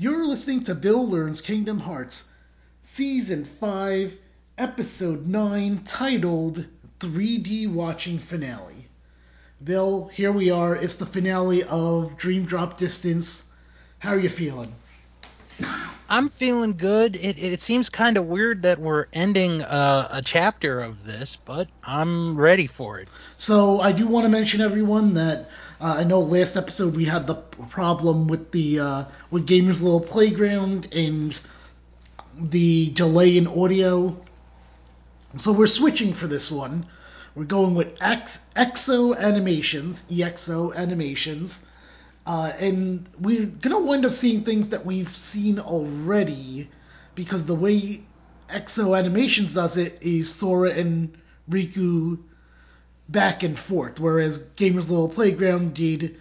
You're listening to Bill Learns Kingdom Hearts, Season 5, Episode 9, titled 3D Watching Finale. Bill, here we are. It's the finale of Dream Drop Distance. How are you feeling? I'm feeling good. It, it seems kind of weird that we're ending uh, a chapter of this, but I'm ready for it. So I do want to mention everyone that uh, I know last episode we had the problem with the uh, with Gamers Little Playground and the delay in audio. So we're switching for this one. We're going with Exo Animations, EXO Animations. Uh, and we're gonna wind up seeing things that we've seen already, because the way Exo Animations does it is Sora and Riku back and forth, whereas Gamers Little Playground did,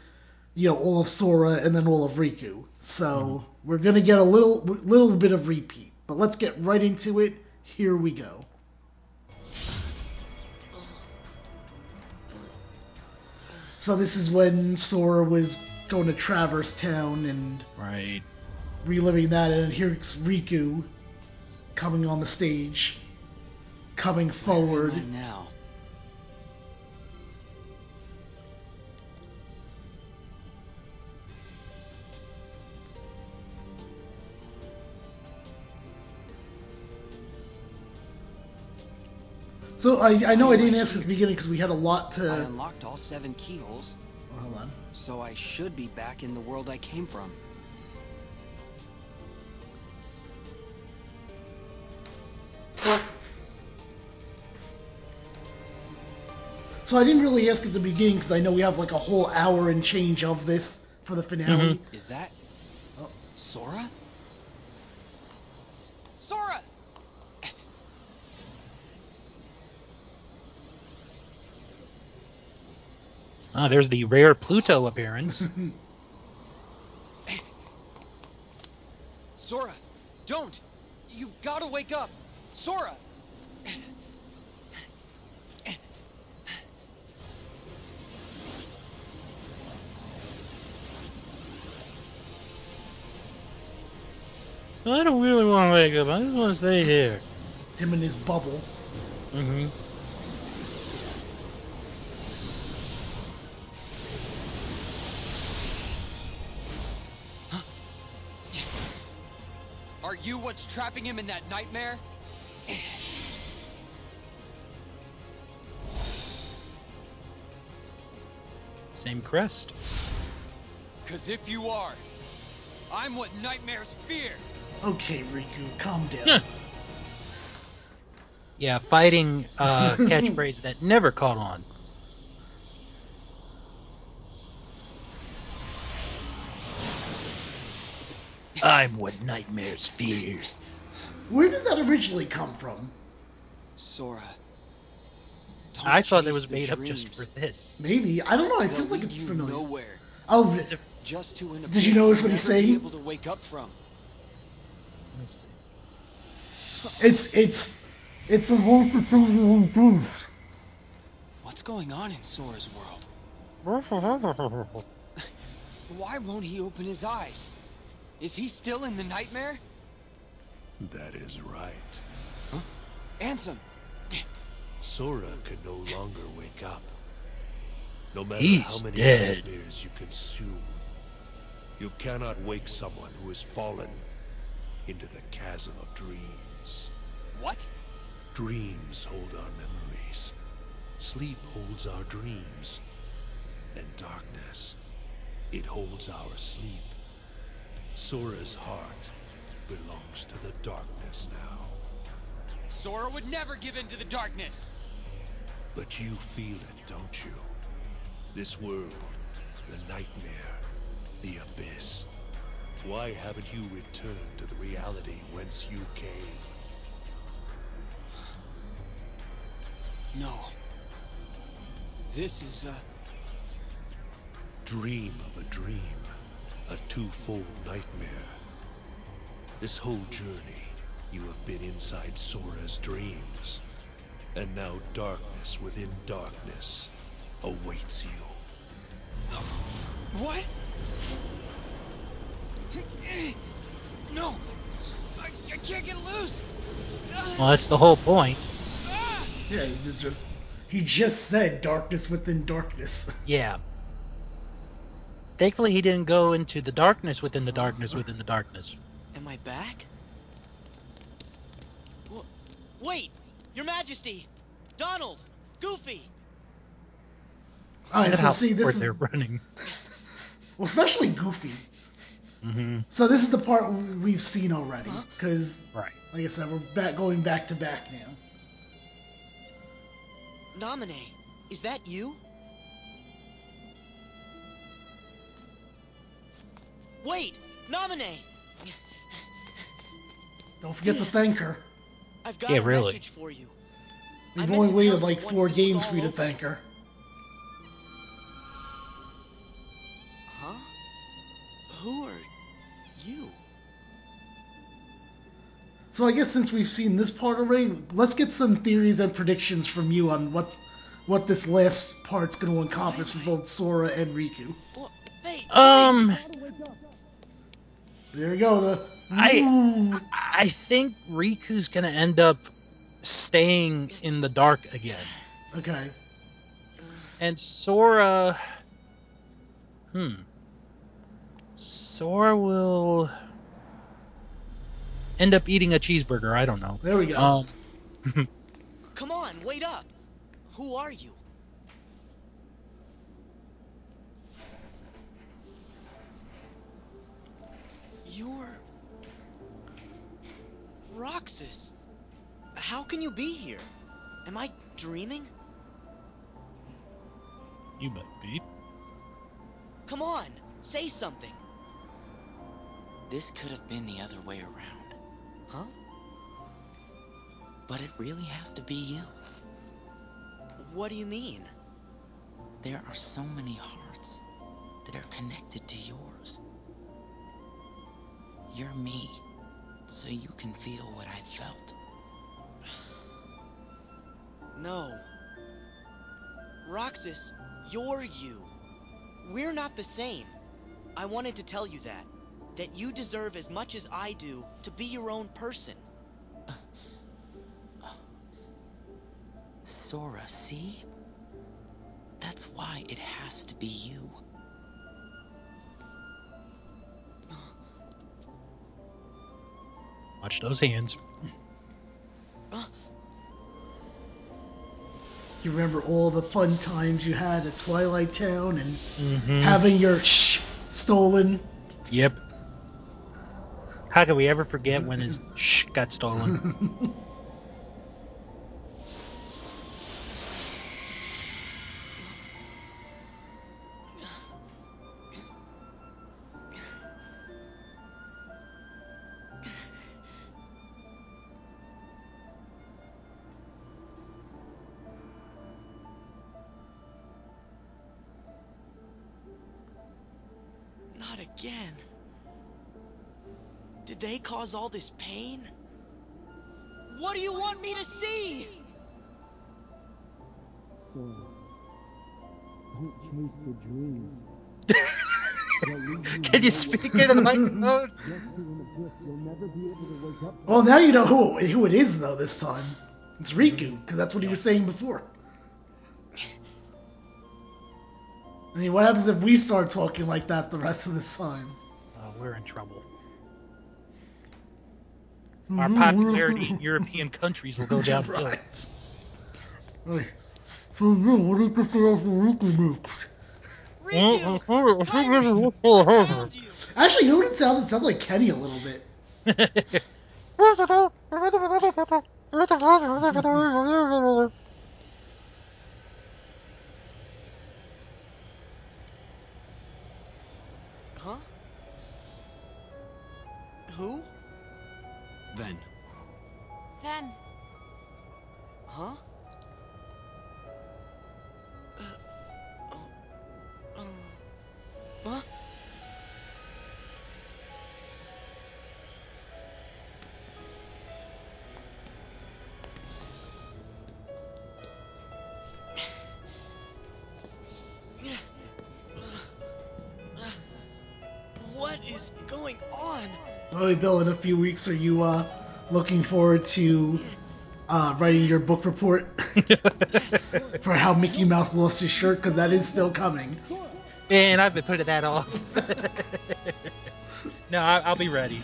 you know, all of Sora and then all of Riku. So mm-hmm. we're gonna get a little little bit of repeat. But let's get right into it. Here we go. So this is when Sora was going to Traverse Town and Right. reliving that, and here's Riku coming on the stage, coming forward. Where am I now? So I, I know I didn't ask at the beginning because we had a lot to. I unlocked all seven keyholes, Oh, hold on. so I should be back in the world I came from. So I didn't really ask at the beginning because I know we have like a whole hour and change of this for the finale. Mhm. Is that Oh. Sora? Sora! Ah, there's the rare Pluto appearance. Sora, don't! You've got to wake up! Sora! I don't really want to wake up. I just want to stay here. Him and his bubble. Mm-hmm. Trapping him in that nightmare? Same crest. Cause if you are, I'm what nightmares fear! Okay, Riku, calm down. Huh. Yeah, fighting uh, catchphrase that never caught on. I'm what nightmares fear. Where did that originally come from? Sora. I thought that was the made up just for this. Maybe I don't know. I feel like it's familiar. Nowhere, Oh, As if just to an Did you notice what he's saying? Able to wake up from. it's it's it's the voice of something truth. What's going on in Sora's world? Why won't he open his eyes? Is he still in the nightmare? That is right. Huh? Ansem! Sora can no longer wake up. No matter He's how many dead. nightmares you consume, you cannot wake someone who has fallen into the chasm of dreams. What? Dreams hold our memories. Sleep holds our dreams. And darkness, it holds our sleep. Sora's heart belongs to the darkness now. Sora would never give in to the darkness! But you feel it, don't you? This world, the nightmare, the abyss. Why haven't you returned to the reality whence you came? No. This is, a... Dream of a dream, a twofold nightmare. This whole journey, you have been inside Sora's dreams. And now darkness within darkness awaits you. What? No! I, I can't get loose. Well, that's the whole point. Ah! Yeah, he just, he just said darkness within darkness. Yeah. Thankfully, he didn't go into the darkness within the darkness within the darkness. Am I back? Wha- Wait, Your Majesty, Donald, Goofy. All right, Look at so see, this is they're running. well, especially Goofy. Mm -hmm. So this is the part we've seen already, Huh? because Right. like I said, we're back going back to back now. Namine, is that you? Wait, Namine, Don't forget to thank her. I've got Yeah, a really. message for you. We've only waited like four games for you to thank her. Huh? Who are you? So I guess since we've seen this part already, let's get some theories and predictions from you on what's what this last part's going to encompass for both Sora and Riku. Um, There you go. The I- I think Riku's gonna end up staying in the dark again, okay. and Sora. Hmm. Sora will end up eating a cheeseburger. I don't know. There we go. Um, Come on, wait up. Who are you? You're. Roxas. How can you be here? Am I dreaming? you might be. Come on, say something. This could have been the other way around. Huh? But it really has to be you. What do you mean? There are so many hearts that are connected to yours. You're me, so you can feel what I felt. No. Roxas, you're you. We're not the same. I wanted to tell you that. That you deserve as much as I do to be your own person. Sora, see? That's why it has to be you. Watch those hands. You remember all the fun times you had at Twilight Town and Mm-hmm. having your shh stolen. Yep. How could we ever forget when his shh got stolen? cause all this pain? What do you want me to see? Can you speak into the microphone? Well, now you know who who it is though. This time, it's Riku because that's what he was saying before. I mean, what happens if we start talking like that the rest of the time? Oh, we're in trouble. Our mm-hmm. popularity in European countries will go downhill. right. Right. So yeah, what is this guy from Riku next? Riku! Found you! Actually, you know what it sounds? It sounds like Kenny a little bit. Huh? Who? Ven, Then, Huh? Right, Bill. In a few weeks, are you uh looking forward to uh, writing your book report for how Mickey Mouse lost his shirt because that is still coming. And I've been putting that off. no, I, I'll be ready.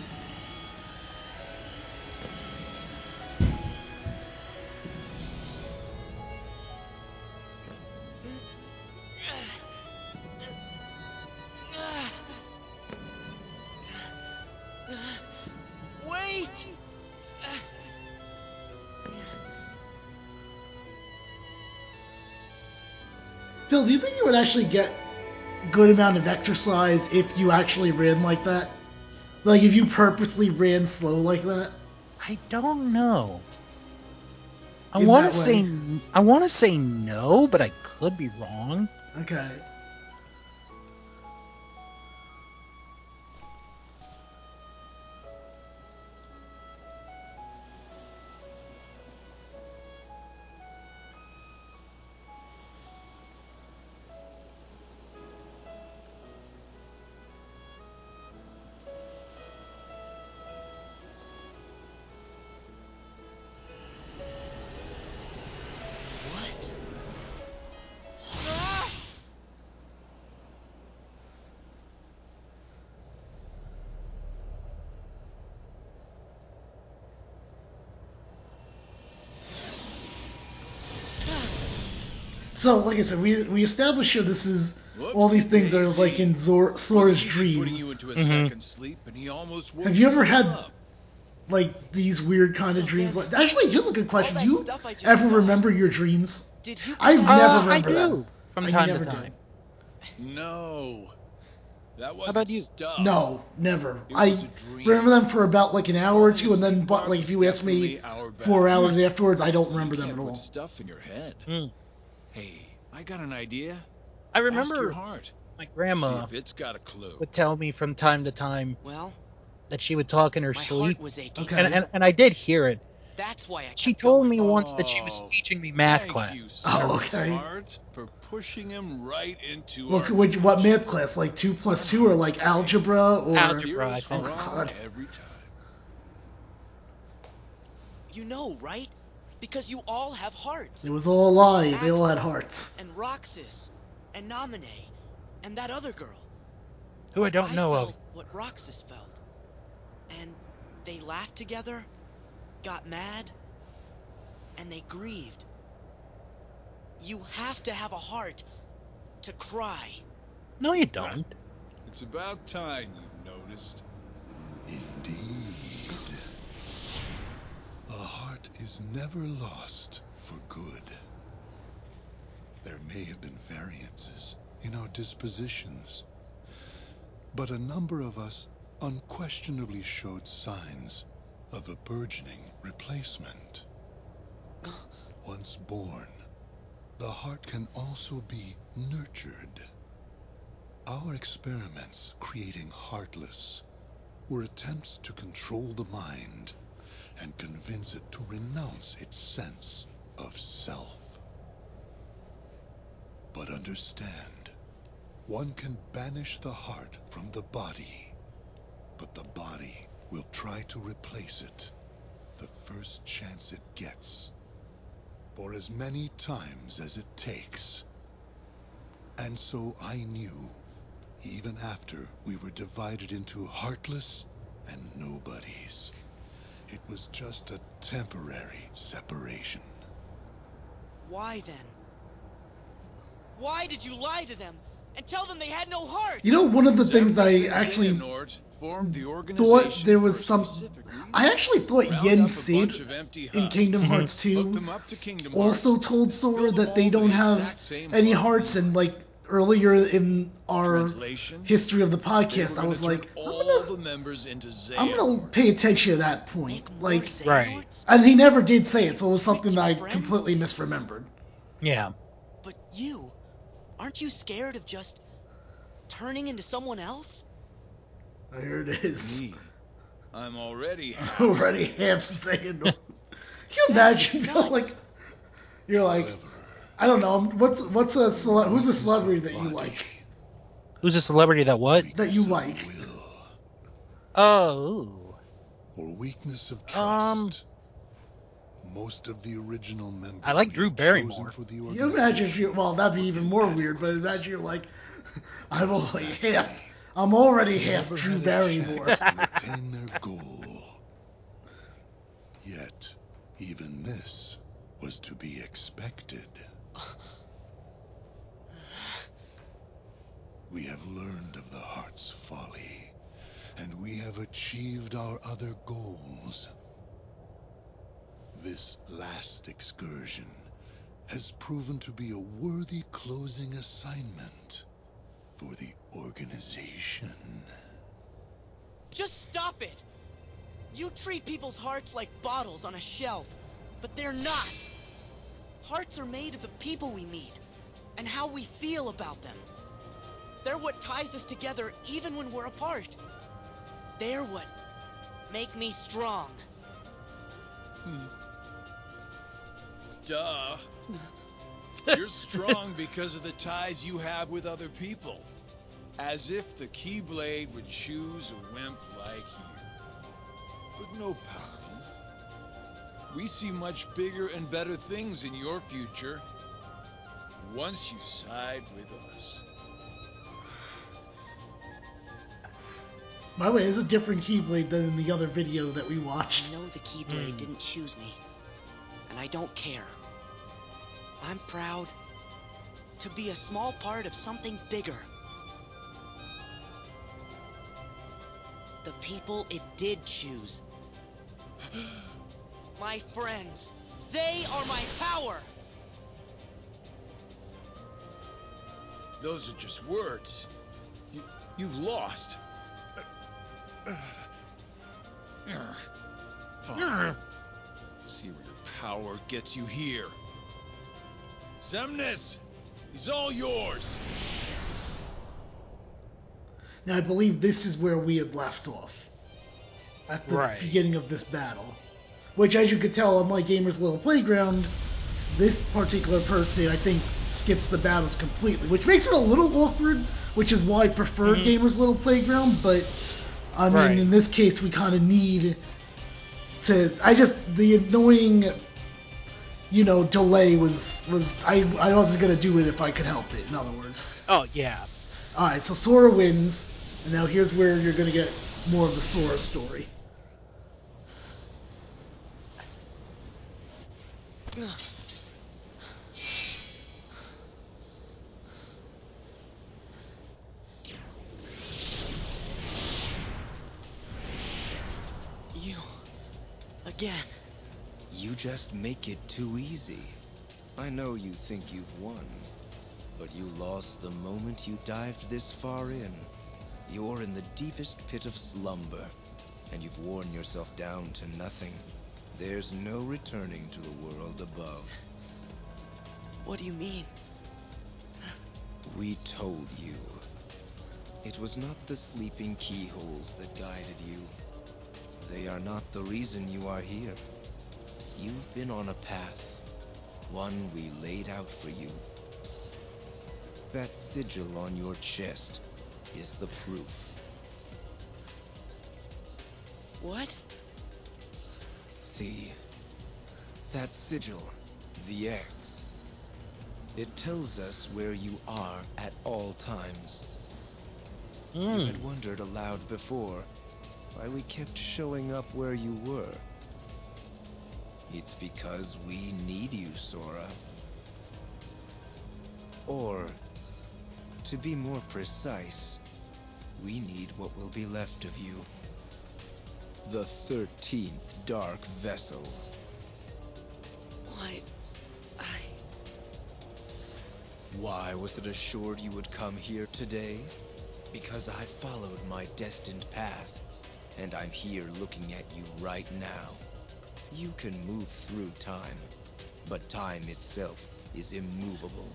Would actually get good amount of exercise if you actually ran like that? Like if you purposely ran slow like that? I don't know. I want to say. I want to say no, but I could be wrong. Okay. So, like I said, we we established here this is all these things are like in Zor, Sora's dream. you into a Mhm. second sleep, and he almost woke Have you ever had up. like these weird kind of dreams? Like, actually, here's a good question. Do you stuff I just ever saw- remember your dreams? Did you? I've come- never uh, I remember do them. from time to never do. time. No. That was about you? Stuff. No, never. I was a dream. remember them for about like an hour or two, and then, but like if you ask me Definitely four hours afterwards, I don't remember them at all. Stuff in your head. Hmm. Hey, I got an idea. I Ask your remember heart. my grandma if it's got a clue. would tell me from time to time Well, that she would talk in her sleep, was aching. Okay. and, and and I did hear it. That's why I. She told me once that she was Oh, teaching me math class. you, Oh, okay. For pushing him right into What, our what, what math class? Like two plus two, or like algebra, or Algebra. I Zeros think. Oh, wrong God. every time. You know, right? Because you all have hearts. It was all a lie. They all had hearts. And Roxas, and Namine, and that other girl. Who I don't I know felt of. What Roxas felt. And they laughed together, got mad, and they grieved. You have to have a heart to cry. No, you don't. It's about time you noticed. Indeed. A heart is never lost for good. There may have been variances in our dispositions, but a number of us unquestionably showed signs of a burgeoning replacement. Once born, the heart can also be nurtured. Our experiments creating Heartless were attempts to control the mind and convince it to renounce its sense of self. But understand, one can banish the heart from the body, but the body will try to replace it the first chance it gets, for as many times as it takes. And so I knew, even after we were divided into heartless and nobodies, it was just a temporary separation. Why then? Why did you lie to them and tell them they had no heart? You know, one of the things that I actually the thought there was some. I actually thought Round Yen Sid bunch of empty in Kingdom Hearts 2 them up to Kingdom also told Sora that they don't have any hearts, and like earlier in our history of the podcast, I was like, I'm gonna, the members into I'm gonna pay attention to that point. Like, Right. And he never did say it, so it was something that I completely misremembered. Yeah. But you, aren't you scared of just turning into someone else? There it is. Me, I'm already Already half saying. Can you imagine? Like, you're like, However, I don't know. What's what's a cele- who's a is celebrity that you like? Who's a celebrity that what? That you like. Oh. or weakness of trust. Um, Most of the original members. I like Drew Barrymore. For the You imagine if you well that'd be even more weird, but imagine you're like I'm only half I'm already half Drew Barrymore. attain their goal. Yet, even this was to be expected. We have learned of the heart's folly, and we have achieved our other goals. This last excursion has proven to be a worthy closing assignment for the organization. Just stop it! You treat people's hearts like bottles on a shelf, but they're not. Hearts are made of the people we meet and how we feel about them. They're what ties us together even when we're apart. They're what make me strong. Hmm. Duh. You're strong because of the ties you have with other people. As if the Keyblade would choose a wimp like you. But no, Paladin. We see much bigger and better things in your future. Once you side with us. By the way, it's a different Keyblade than in the other video that we watched. I know the Keyblade Hmm. didn't choose me, and I don't care. I'm proud to be a small part of something bigger. The people it did choose. my friends. They are my power. Those are just words. You, you've lost. Fine. See where your power gets you here. Xemnas, he's all yours. Now I believe this is where we had left off. At the Right. beginning of this battle. Which as you can tell on my gamer's little playground, this particular person I think skips the battles completely, which makes it a little awkward, which is why I prefer Mhm. gamer's little playground, but I mean Right. in this case we kinda need to I just the annoying you know, delay was was I I wasn't gonna do it if I could help it, in other words. Oh yeah. Alright, so Sora wins, and now here's where you're gonna get more of the Sora story. You. Again. You just make it too easy. I know you think you've won, but you lost the moment you dived this far in. You're in the deepest pit of slumber, and you've worn yourself down to nothing. There's no returning to the world above. What do you mean? We told you. It was not the sleeping keyholes that guided you. They are not the reason you are here. You've been on a path, one we laid out for you. That sigil on your chest is the proof. What? See, that sigil, the X. It tells us where you are at all times. You Hmm. had wondered aloud before why we kept showing up where you were. It's because we need you, Sora. Or, to be more precise, we need what will be left of you. The 13th Dark Vessel. Why? I. Why was it assured you would come here today? Because I followed my destined path, and I'm here looking at you right now. You can move through time, but time itself is immovable.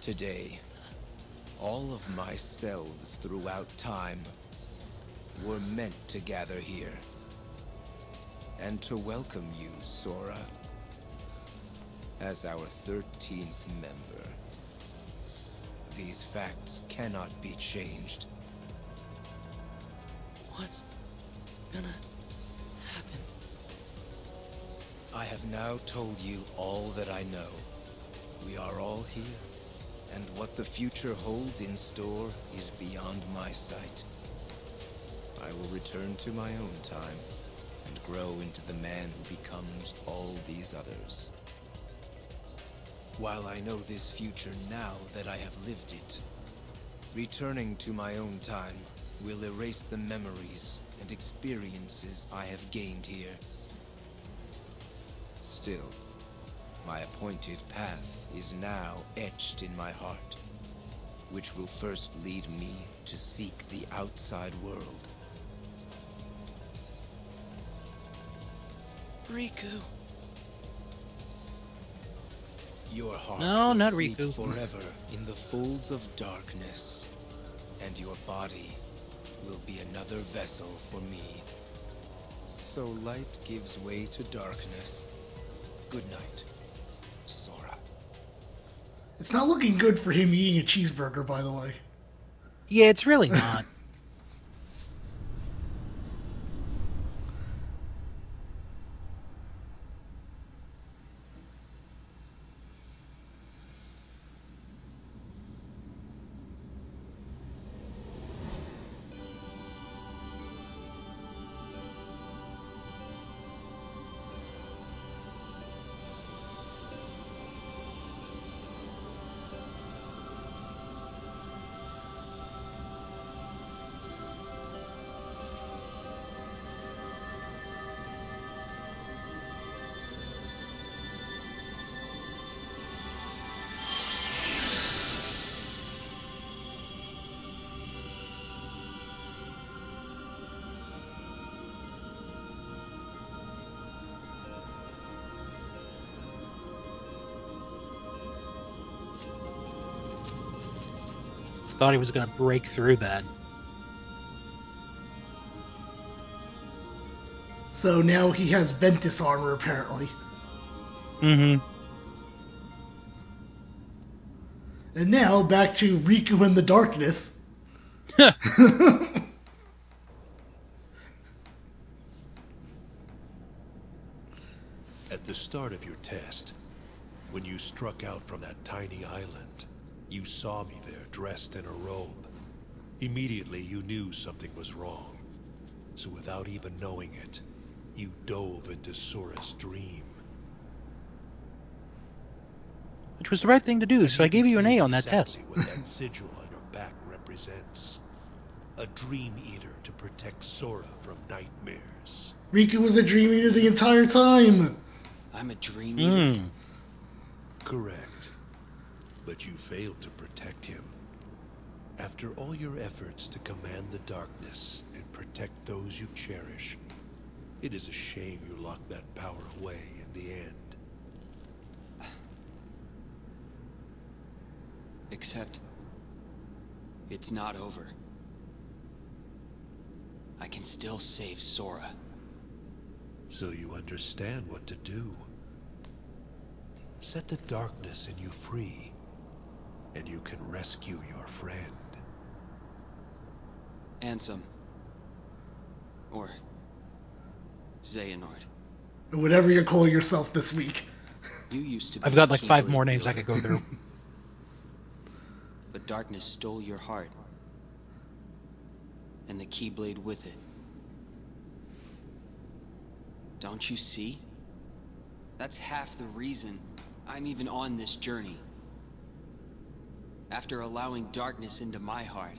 Today, all of my selves throughout time were meant to gather here. And to welcome you, Sora as our 13th member. These facts cannot be changed. What's. gonna happen? I have now told you all that I know. We are all here, and what the future holds in store is beyond my sight. I will return to my own time and grow into the man who becomes all these others. While I know this future now that I have lived it, returning to my own time will erase the memories and experiences I have gained here. Still, my appointed path is now etched in my heart, which will first lead me to seek the outside world. Riku. Your heart No, will not sleep Riku. forever in the folds of darkness, and your body will be another vessel for me. So light gives way to darkness. Good night, Sora. It's not looking good for him eating a cheeseburger, by the way. Yeah, it's really not. Thought he was gonna break through that. So now he has Ventus armor, apparently. Mm-hmm. And now back to Riku in the darkness. At the start of your test, when you struck out from that tiny island, you saw me there dressed in a robe. Immediately you knew something was wrong. So without even knowing it, you dove into Sora's dream. Which was the right thing to do, so I gave you an A on that test. What that sigil on your back represents. A dream eater to protect Sora from nightmares. Riku was a dream eater the entire time. I'm a dream eater. Hmm. Correct. But you failed to protect him. After all your efforts to command the darkness and protect those you cherish, it is a shame you locked that power away in the end. Except, it's not over. I can still save Sora. So you understand what to do. Set the darkness in you free, and you can rescue your friend. Ansem. Or Xehanort. Whatever you call yourself this week. You used to be I've got like five more names I could go through. But darkness stole your heart. And the Keyblade with it. Don't you see? That's half the reason I'm even on this journey. After allowing darkness into my heart,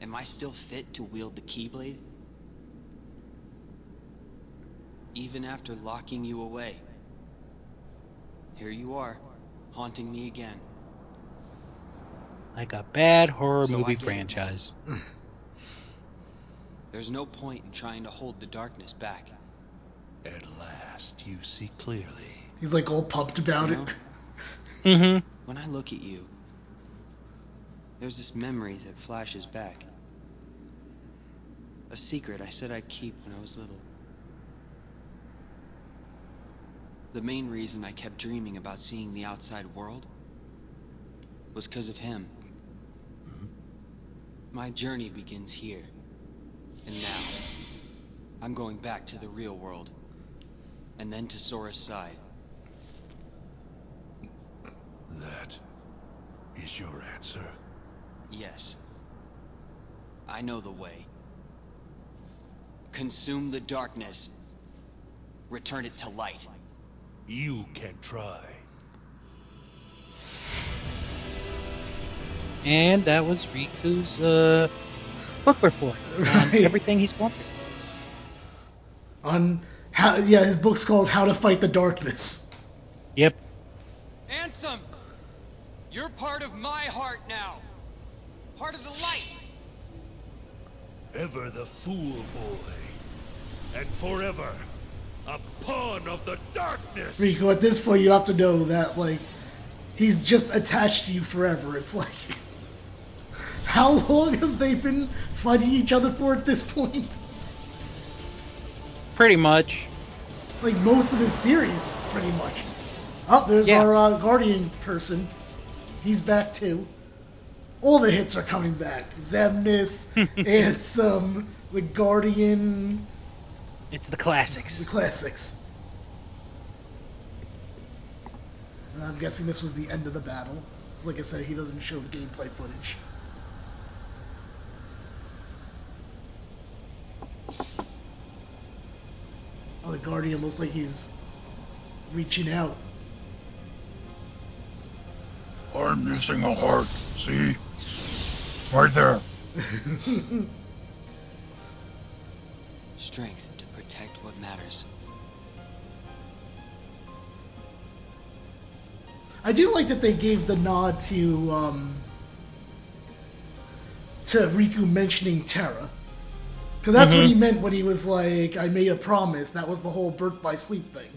am I still fit to wield the Keyblade? Even after locking you away. Here you are, haunting me again. Like a bad horror So movie franchise. There's no point in trying to hold the darkness back. At last, you see clearly. He's like all pumped about You it. Mm-hmm. When I look at you, there's this memory that flashes back. A secret I said I'd keep when I was little. The main reason I kept dreaming about seeing the outside world was because of him. Mm-hmm. My journey begins here and now. I'm going back to the real world. And then to Sora's side. That is your answer. Yes. I know the way. Consume the darkness. Return it to light. You can try. And that was Riku's uh, book report Right. everything he's gone through. On how, yeah, his book's called How to Fight the Darkness. Yep. Ansem! You're part of my heart now. Part of the light. Ever the fool boy. And forever a pawn of the darkness. Riku, at this point, you have to know that like he's just attached to you forever. It's like, how long have they been fighting each other for at this point? Pretty much. Like most of this series, pretty much. Oh, there's Yeah. our uh, guardian person. He's back too. All the hits are coming back. Xemnas, Ansem, the Guardian, It's the classics. the classics. And I'm guessing this was the end of the battle. 'Cause like I said, he doesn't show the gameplay footage. Oh, the Guardian looks like he's reaching out. I'm missing a heart. See? Right there. Strength to protect what matters. I do like that they gave the nod to um, to Riku mentioning Terra, because that's what Mhm. he meant when he was like, "I made a promise." That was the whole birth by sleep thing.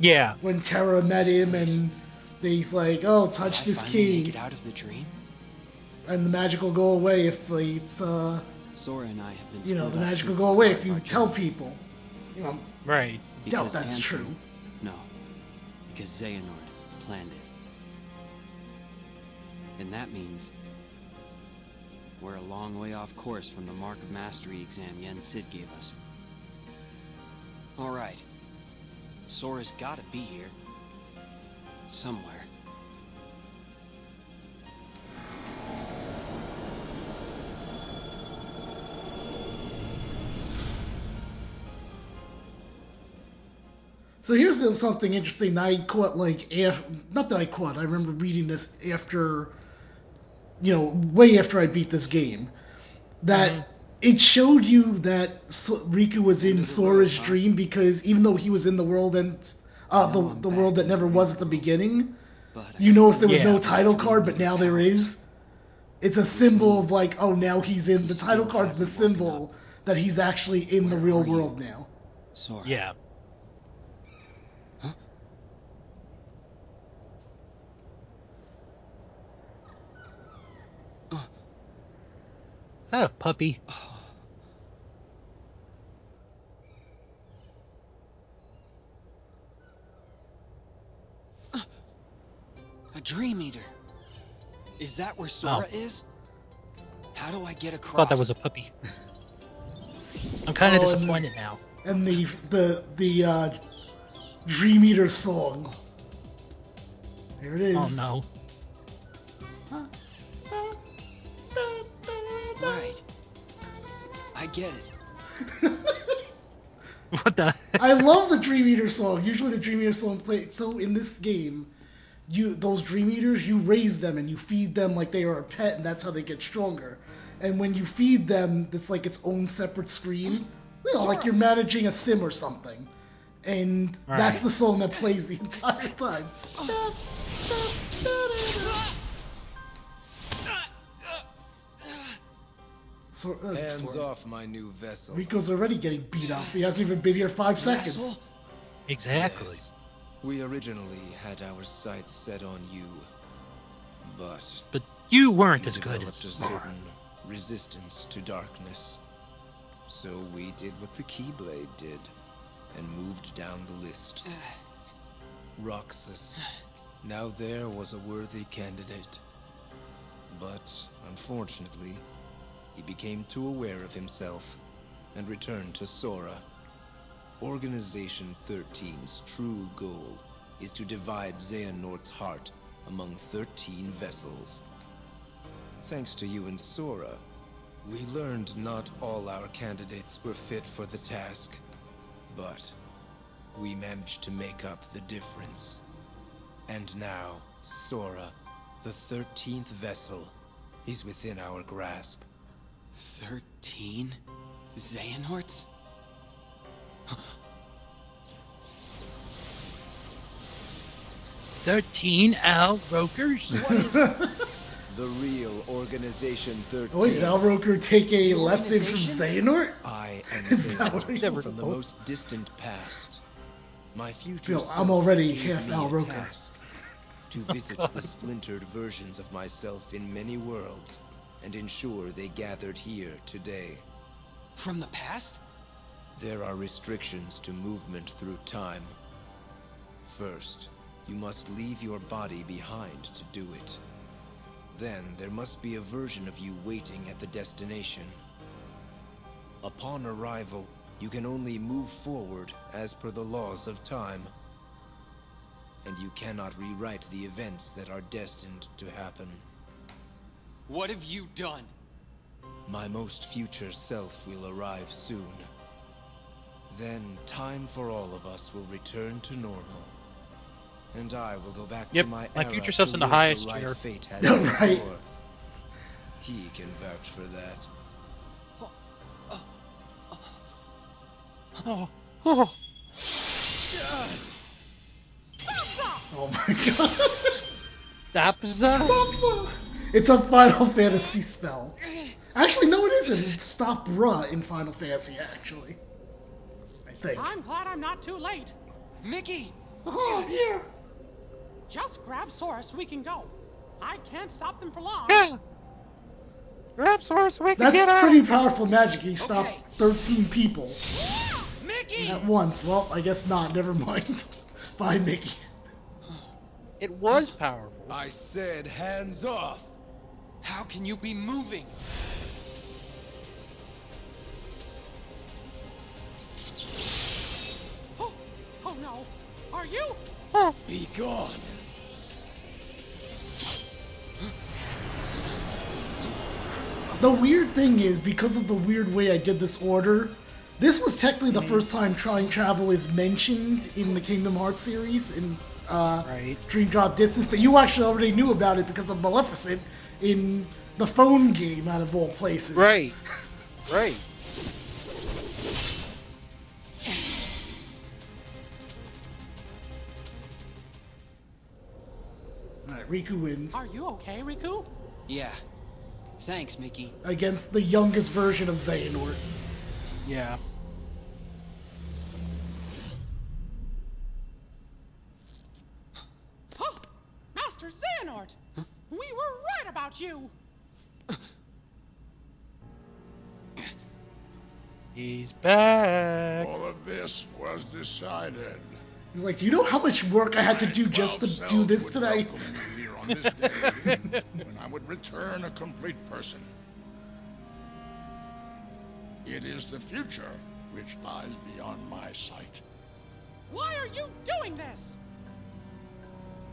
Yeah. When Terra met him and he's like, "Oh, touch Did this finally key, Get out of the dream. And the magic will go away if it's uh, Sora and I have been. you know, the magic will go away if you tell journey. people." You know, Right. doubt Because that's Ansem- true. No, because Xehanort planned it. And that means we're a long way off course from the Mark of Mastery exam Yen Sid gave us. Alright. Sora's gotta be here. Somewhere. So here's something interesting that I caught like af not that I caught. I remember reading this after, you know, way after I beat this game, that it showed you that so- Riku was in End of the Sora's huh? dream because even though he was in the world and uh, Now the I'm the world that never was at the beginning, But I you notice there was Yeah. no title card, but now there is. It's a symbol of like, oh, now he's in the title still card's the symbol that he's actually in the real world now. Sora. Yeah. Is that a puppy? A Dream Eater. Is that where Sora is? How do I get across? I Thought that was a puppy. I'm kind of Oh, and- disappointed now. and the the the uh, Dream Eater song. There it is. Oh Right. Get it. What the? I love the Dream Eater song. Usually the Dream Eater song play. So in this game, you those Dream Eaters, you raise them and you feed them like they are a pet, and that's how they get stronger. And when you feed them, it's like its own separate screen. You know, like you're managing a sim or something. And that's Right. the song that plays the entire time. Oh. So, uh, Hands Sora. off my new vessel. Riku's already getting beat up. He hasn't even been here five seconds. Vessel? Exactly. Yes. We originally had our sights set on you, but But you weren't you as good developed as a Sora. resistance to darkness. So we did what the Keyblade did, and moved down the list. Roxas. Now there was a worthy candidate. But, unfortunately, he became too aware of himself and returned to Sora. Organization 13's true goal is to divide Xehanort's heart among 13 vessels. Thanks to you and Sora, we learned not all our candidates were fit for the task, but we managed to make up the difference. And now, Sora, the 13th vessel, is within our grasp. Thirteen Xehanorts? Thirteen Al Rokers? The real Organization 13. Oh, wait, did Al Roker take a lesson from Xehanort? I am Is that what Xehanort you- from the most distant past. My future Phil, I'm already gave half me Al Roker. To visit God. the splintered versions of myself in many worlds and ensure they gathered here today. From the past? There are restrictions to movement through time. First, you must leave your body behind to do it. Then there must be a version of you waiting at the destination. Upon arrival, you can only move forward as per the laws of time. And you cannot rewrite the events that are destined to happen. What have you done? My most future self will arrive soon. Then time for all of us will return to normal. And I will go back Yep, to my my future to self's in the highest life chair. fate has right. He can vouch for that. Oh, oh. Oh my god. Stopza. Stop, Za. It's a Final Fantasy spell. Actually, no, it isn't. It's Stop Bruh in Final Fantasy, actually. I think. I'm glad I'm not too late. Mickey! Oh, yeah. Just grab Sora so we can go. I can't stop them for long. Yeah. Grab Sora so we can That's get out. pretty powerful magic. He stopped Okay. 13 people Mickey! at once. Well, I guess not. Never mind. Bye, Mickey. It was powerful. I said hands off! How can you be moving? Oh, oh no. Are you? Oh, Be gone! The weird thing is, because of the weird way I did this order, this was technically the first time Trying Travel is mentioned in the Kingdom Hearts series in uh, Right. Dream Drop Distance, but you actually already knew about it because of Maleficent in the phone game, out of all places. right. Right. Alright, Riku wins Are you okay, Riku? Yeah. Thanks, Mickey. against the youngest version of Xehanort. Yeah. Oh, Master Xehanort! We were right about you. He's back. All of this was decided. He's like, do you know how much work I had to do just to do this today? here on this day, when I would return a complete person. It is the future which lies beyond my sight. Why are you doing this?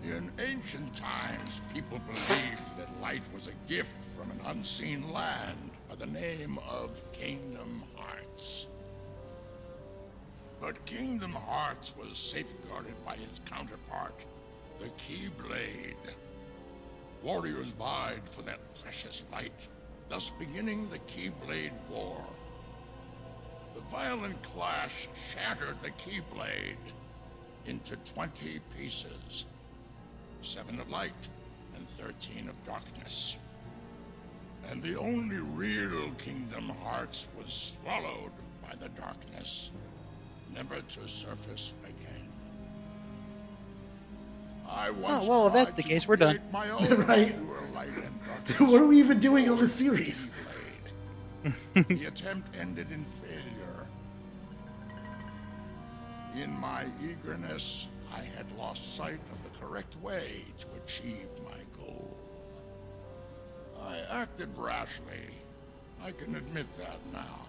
In ancient times, people believed that light was a gift from an unseen land by the name of Kingdom Hearts. But Kingdom Hearts was safeguarded by its counterpart, the Keyblade. Warriors vied for that precious light, thus beginning the Keyblade War. The violent clash shattered the Keyblade into 20 pieces seven of light and 13 of darkness. And the only real Kingdom Hearts was swallowed by the darkness, never to surface again. I oh, once Oh, well, if that's the case, we're done. My own Right. pure light and darkness what are we even doing on this series? The attempt ended in failure. In my eagerness, I had lost sight of correct way to achieve my goal. I acted rashly. I can admit that now.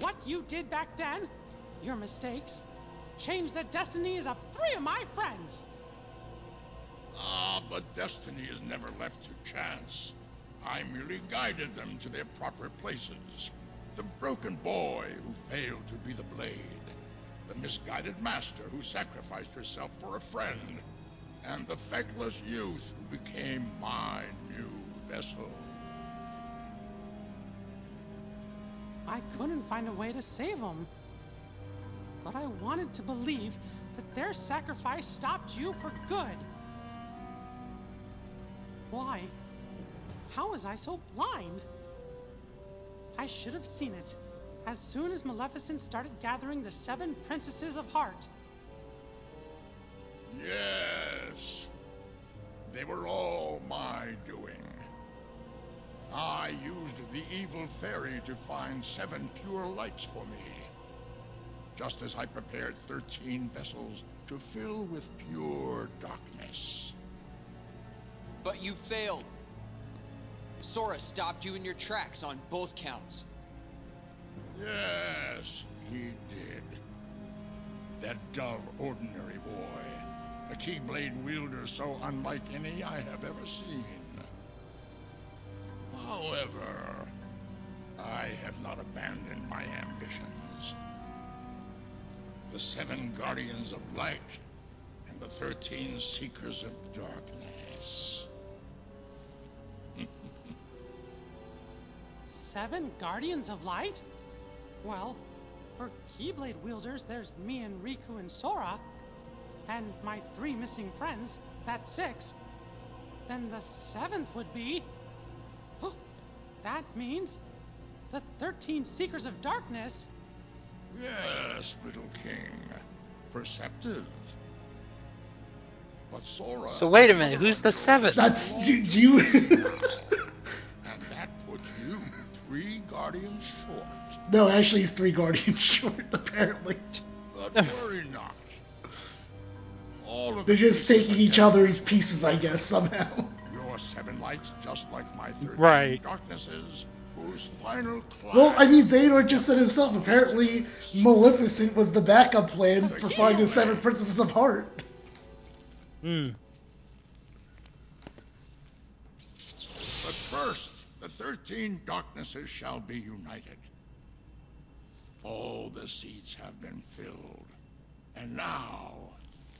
What you did back then, your mistakes, changed the destinies of three of my friends. Ah, but destiny is never left to chance. I merely guided them to their proper places. The broken boy who failed to be the blade. The misguided master who sacrificed herself for a friend. And the feckless youth who became my new vessel. I couldn't find a way to save them. But I wanted to believe that their sacrifice stopped you for good. Why? How was I so blind? I should have seen it as soon as Maleficent started gathering the seven princesses of heart. Yes. They were all my doing. I used the evil fairy to find seven pure lights for me. Just as I prepared thirteen vessels to fill with pure darkness. But you failed. Sora stopped you in your tracks on both counts. Yes, he did. That dull, ordinary boy. A Keyblade wielder so unlike any I have ever seen. However, I have not abandoned my ambitions. The seven Guardians of Light and the thirteen Seekers of Darkness. Seven Guardians of Light? Well, for Keyblade wielders, there's me and Riku and Sora. And my three missing friends, that's six. Then the seventh would be. that means the 13 Seekers of Darkness. Yes, little king. Perceptive. But Sora. So wait a minute, who's the seventh? That's do, do you? three guardians short. no, actually, he's three guardians short. Apparently, But worry not. All of they're just taking each other's pieces, I guess, somehow. Your seven lights, just like my thirteen Right. darknesses, whose final climb. Well, I mean, Xehanort just said himself. Apparently, Maleficent was the backup plan for finding the seven princesses of heart. Hmm. But first, the thirteen darknesses shall be united. All the seats have been filled. And now,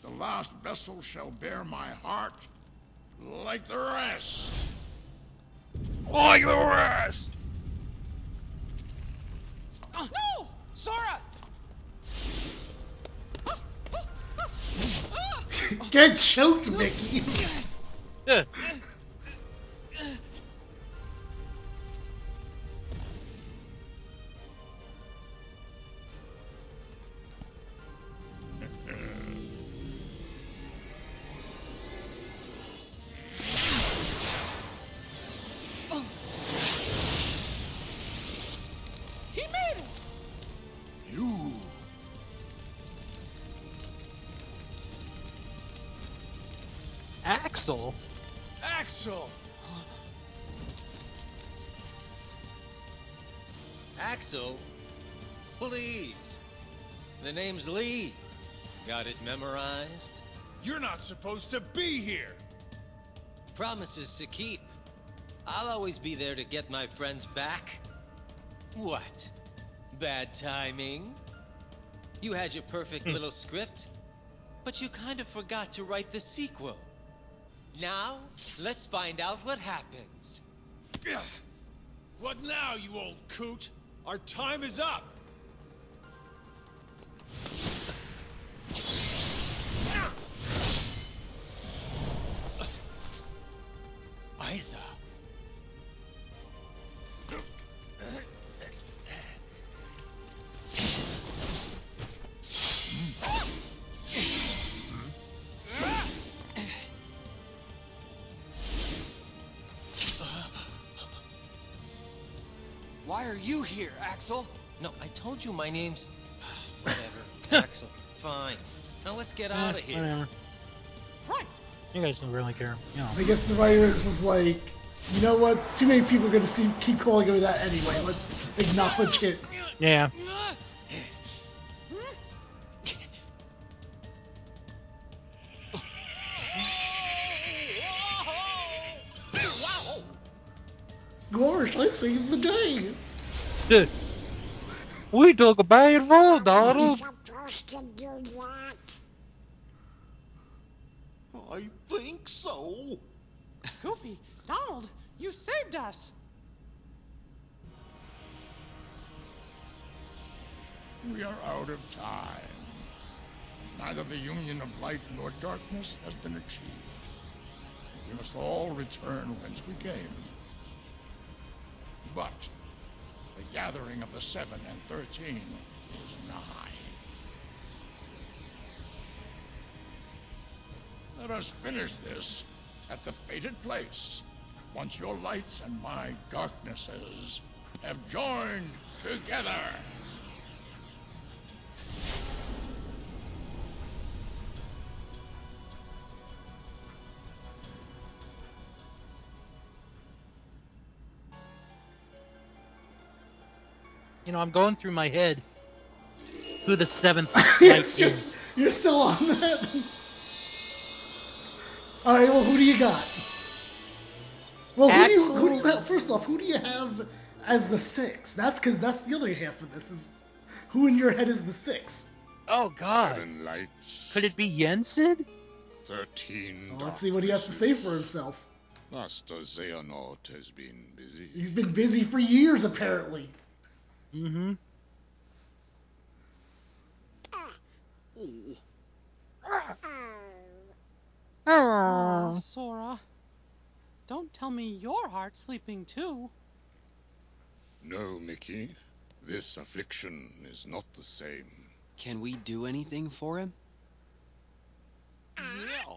the last vessel shall bear my heart like the rest. Like the rest! No! Sora! Get choked, Mickey. Lea. Got it memorized? You're not supposed to be here! Promises to keep. I'll always be there to get my friends back. What? Bad timing? You had your perfect hmm. little script, but you kind of forgot to write the sequel. Now, let's find out what happens. What now, you old coot? Our time is up! You here, Axel? No, I told you my name's. Whatever. Axel. Fine. Now let's get out Eh, of here. Whatever. Right! You guys don't really care. You know. I guess the writers was like, you know what? Too many people are gonna see keep calling him that anyway. Let's acknowledge it. Yeah. Gosh, I saved the day. We took a bad fall, Donald. I think so. Goofy, Donald, you saved us. We are out of time. Neither the union of light nor darkness has been achieved. We must all return whence we came. But the gathering of the Seven and Thirteen is nigh. Let us finish this at the fated place, once your lights and my darknesses have joined together. Know, I'm going through my head who the seventh yes, knight you're, is. you're still on that. All right. Well, who do you got? Well, who do, you, who do you have? First off, who do you have as the six? That's because that's the other half of this. Is who in your head is the six? Oh God. Seven lights, Could it be Jensen? thirteen. Well, let's see what he has to say for himself. Master Xehanort has been busy. He's been busy for years, apparently. Mm-hmm. Ah, Sora. Don't tell me your heart's sleeping too. No, Mickey. This affliction is not the same. Can we do anything for him? Yeah.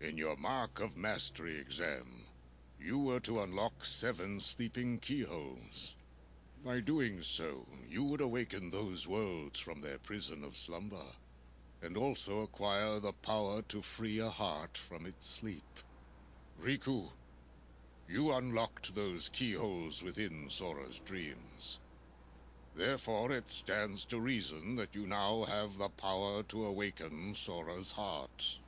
In your Mark of Mastery exam, you were to unlock seven sleeping keyholes. By doing so, you would awaken those worlds from their prison of slumber, and also acquire the power to free a heart from its sleep. Riku, you unlocked those keyholes within Sora's dreams. Therefore, it stands to reason that you now have the power to awaken Sora's heart.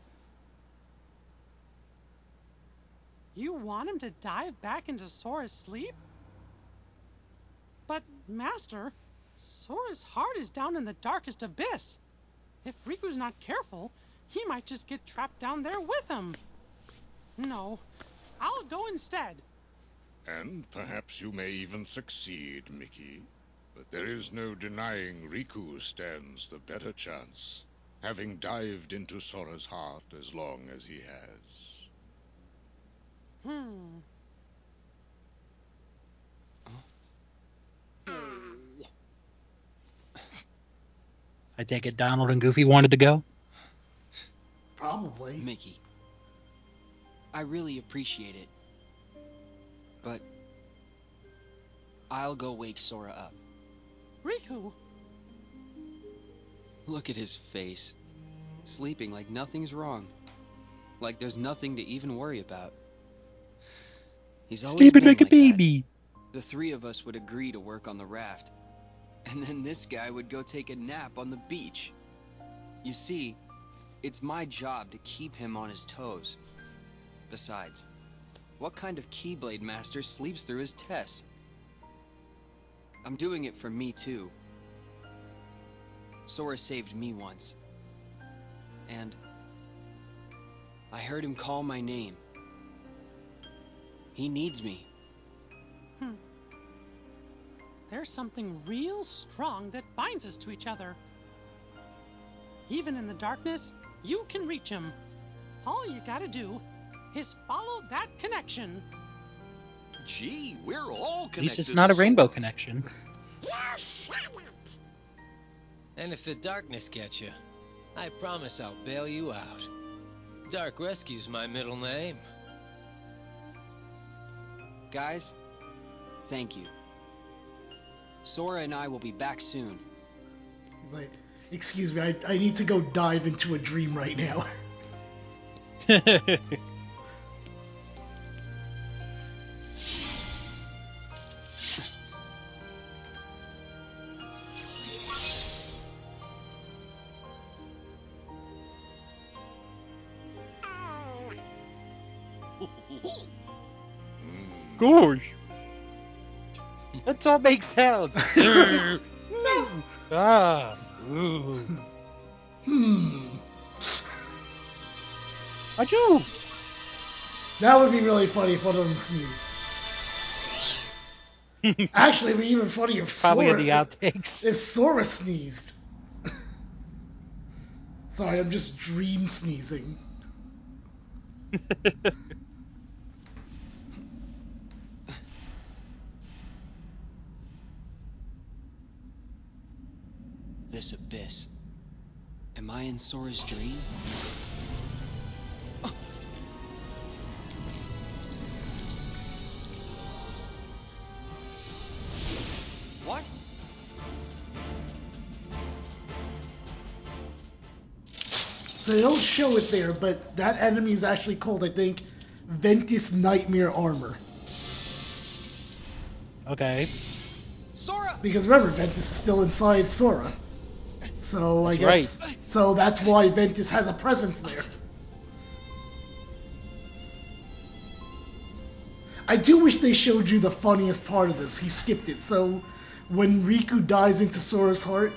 You want him to dive back into Sora's sleep? But, Master, Sora's heart is down in the darkest abyss. If Riku's not careful, he might just get trapped down there with him. No, I'll go instead. And perhaps you may even succeed, Mickey. But there is no denying Riku stands the better chance, having dived into Sora's heart as long as he has. Hmm. I take it Donald and Goofy wanted to go. Probably. Mickey. I really appreciate it. But I'll go wake Sora up. Riku, Look at his face. Sleeping like nothing's wrong. Like there's nothing to even worry about. He's always Sleeping been like a that. baby. The three of us would agree to work on the raft. And then this guy would go take a nap on the beach. You see, it's my job to keep him on his toes. Besides, what kind of Keyblade master sleeps through his test? I'm doing it for me too. Sora saved me once. And I heard him call my name. He needs me. Hmm. There's something real strong that binds us to each other. Even in the darkness, you can reach him. All you gotta do is follow that connection. Gee, we're all connected. At least it's not a to rainbow Sora. connection. And if the darkness gets you, I promise I'll bail you out. Dark Rescue's my middle name. Guys, thank you. Sora and I will be back soon. Like, excuse me, I, I need to go dive into a dream right now. Gosh. Let's all make sounds. ah. Ooh. Hmm. Achoo. That would be really funny if one of them sneezed. Actually, it'd be even funnier if Probably Sora, in the outtakes. if Sora sneezed. Sorry, I'm just dream sneezing. This abyss. Am I in Sora's dream? Oh. What? So they don't show it there, but that enemy is actually called, I think, Ventus Nightmare Armor. Okay. Sora! Because remember, Ventus is still inside Sora. So I That's guess so that's why Ventus has a presence there. I do wish they showed you the funniest part of this. He skipped it. So when Riku dies into Sora's heart,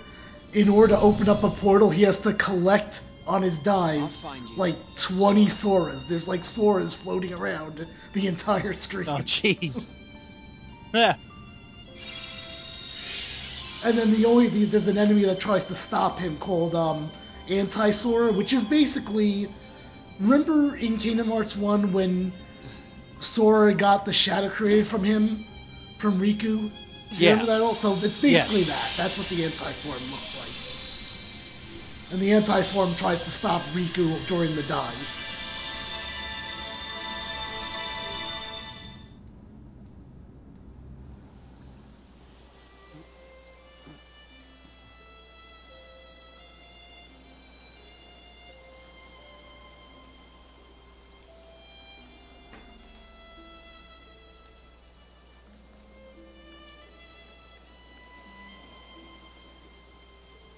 in order to open up a portal, he has to collect on his dive like 20 Soras. There's like Soras floating around the entire screen. Oh, jeez. Yeah. And then the only the, there's an enemy that tries to stop him called um, Anti Sora, which is basically remember in Kingdom Hearts One when Sora got the shadow created from him from Riku. Yeah. Remember that also? It's basically Yes. that. That's what the anti form looks like. And the anti form tries to stop Riku during the dive.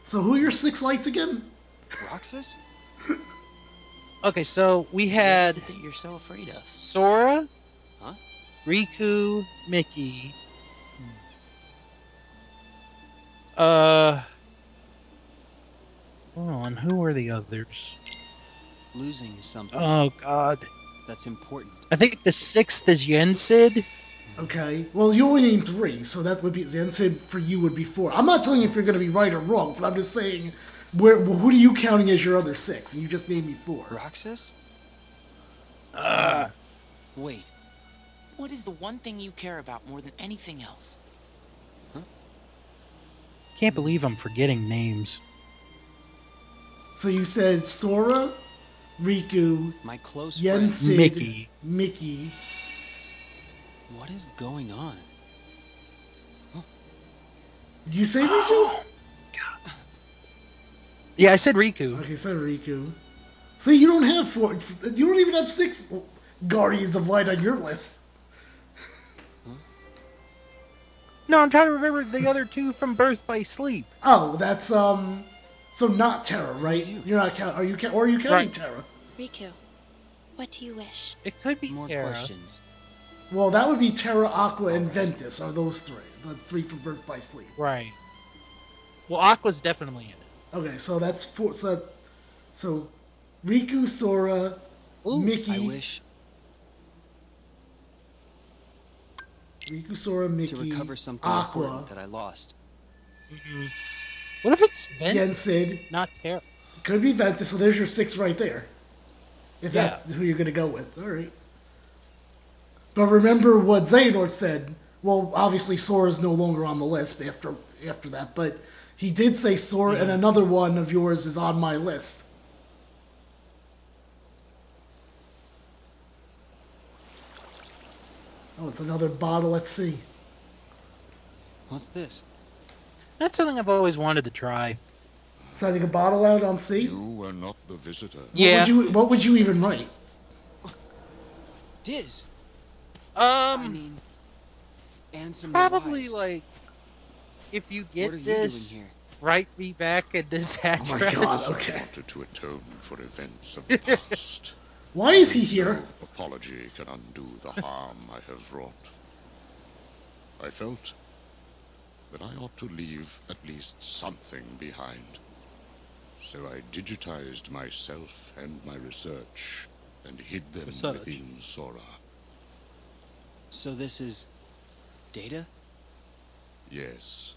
So who are your six lights again? Roxas? Okay, so we had What is it that you're so afraid of? Sora, Huh? Riku, Mickey. Uh. Hold on, who were the others? Losing something. Oh God, That's important. I think the sixth is Yensid. Okay. Well, you only named three, so that would be. Yensid for you would be four. I'm not telling you if you're going to be right or wrong, but I'm just saying, where who are you counting as your other six? And you just named me four. Roxas? Uh, Wait. What is the one thing you care about more than anything else? Huh? can't believe I'm forgetting names. So you said Sora, Riku, My close friend. Yensid, Mickey. Mickey. What is going on? Did you say Riku? Yeah, I said Riku. Okay, so Riku. See, you don't have four. You don't even have six Guardians of Light on your list. No, I'm trying to remember the other two from Birth by Sleep. Oh, that's um. So not Terra, right? You're not count. Are you count? Or are you counting Right. Terra? Riku, what do you wish? It could be More Terra. questions. Well, that would be Terra, Aqua, and Ventus. Are those three? The three from Birth by Sleep. Right. Well, Aqua's definitely in it. Okay, so that's four. So, so Riku, Sora, Mickey, I wish Riku, Sora, Mickey, to recover something Aqua, important that I lost. Mm-hmm. What if it's Ventus, Yensid. not Terra? Could be Ventus. So there's your six right there. If Yeah. that's who you're gonna go with, all right. But remember what Xehanort said. Well, obviously Sora's no longer on the list after after that, but he did say Sora and another one of yours is on my list. Oh, it's another bottle at sea. What's this? That's something I've always wanted to try. Finding a bottle out on sea. You were not the visitor. What Yeah. would you What would you even write? Diz. I Um, mean, answer probably wise. like if you get you this, doing write me back at this Oh address. my god, I wanted to atone for events of the past. Why is he here? No apology can undo the harm I have wrought. I felt that I ought to leave at least something behind. So I digitized myself and my research and hid them Research. within Sora. So this is data? Yes.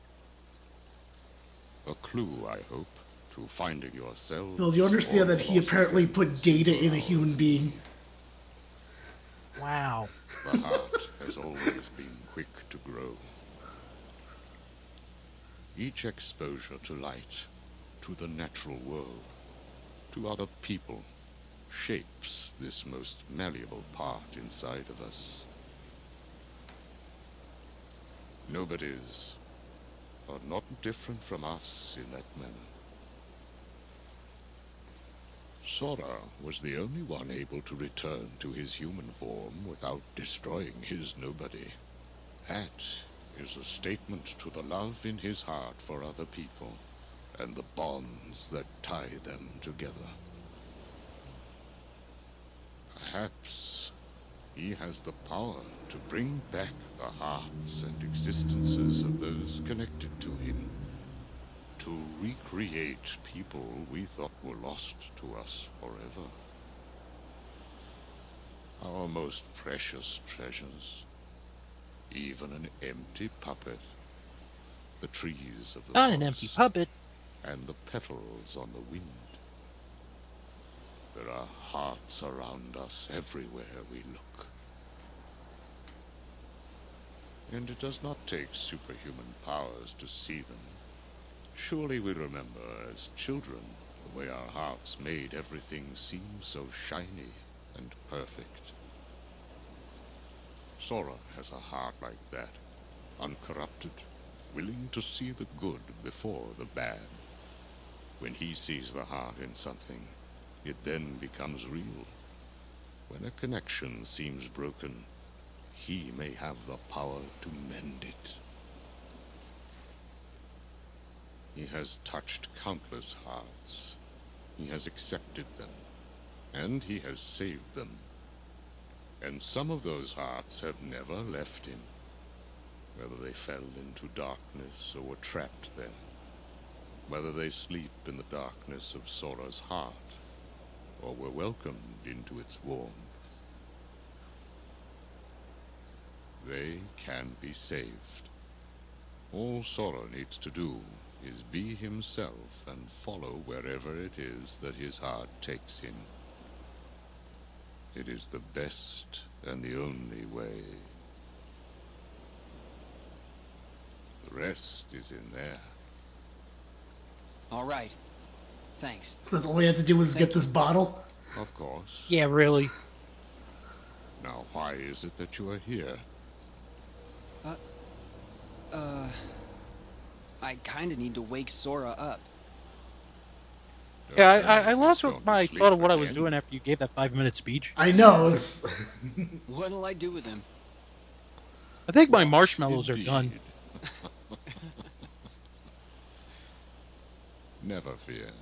A clue, I hope, to finding yourself. Phil, do you understand that he apparently put data in a human being? Wow. The heart has always been quick to grow. Each exposure to light, to the natural world, to other people, shapes this most malleable part inside of us. Nobody's are not different from us in that manner. Sora was the only one able to return to his human form without destroying his nobody. That is a statement to the love in his heart for other people and the bonds that tie them together. Perhaps he has the power to bring back the hearts and existences of those connected to him, to recreate people we thought were lost to us forever. Our most precious treasures, even an empty puppet, the trees of the Not an empty forest, puppet. and the petals on the wind. There are hearts around us everywhere we look. And it does not take superhuman powers to see them. Surely we remember as children the way our hearts made everything seem so shiny and perfect. Sora has a heart like that, uncorrupted, willing to see the good before the bad. When he sees the heart in something, it then becomes real. When a connection seems broken, he may have the power to mend it. He has touched countless hearts. He has accepted them, and he has saved them. And some of those hearts have never left him, whether they fell into darkness or were trapped there, whether they sleep in the darkness of Sora's heart, or were welcomed into its warmth. They can be saved. All Sora needs to do is be himself and follow wherever it is that his heart takes him. It is the best and the only way. The rest is in there. All right. Thanks. So that's all we had to do was get this bottle? Of course. Yeah, really. Now, why is it that you are here? Uh, uh, I kind of need to wake Sora up. Yeah, I, I, I lost what my thought of what I was doing after you gave that five minute speech. I know. What'll I do with him? I think my marshmallows are done. Never fear.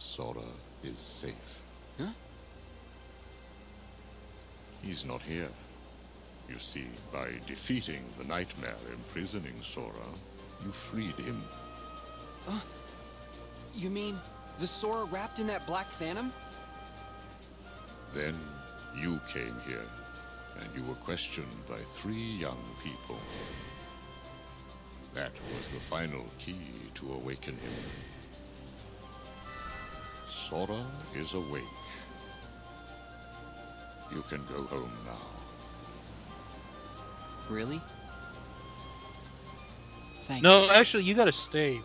Sora is safe. Huh? He's not here. You see, by defeating the nightmare imprisoning Sora, you freed him. Uh, you mean the Sora wrapped in that black phantom? Then you came here, and you were questioned by three young people. That was the final key to awaken him. Sora is awake. You can go home now. Really? Thank No, you. actually, you gotta stay.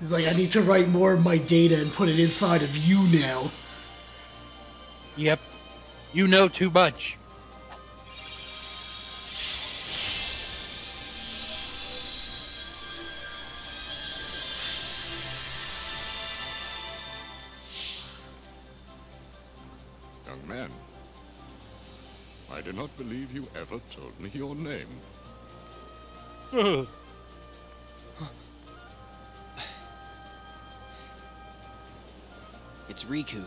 He's like, I need to write more of my data and put it inside of you now. Yep. You know too much. Man, I do not believe you ever told me your name. It's Riku.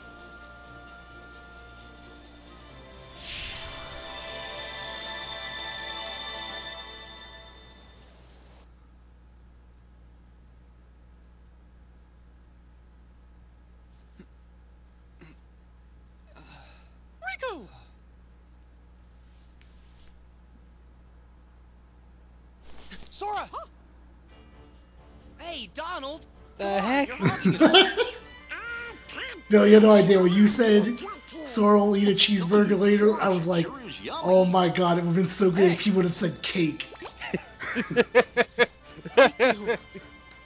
No, you have no idea when you said Sora will eat a cheeseburger later. I was like, oh my god, it would have been so great if he would have said cake.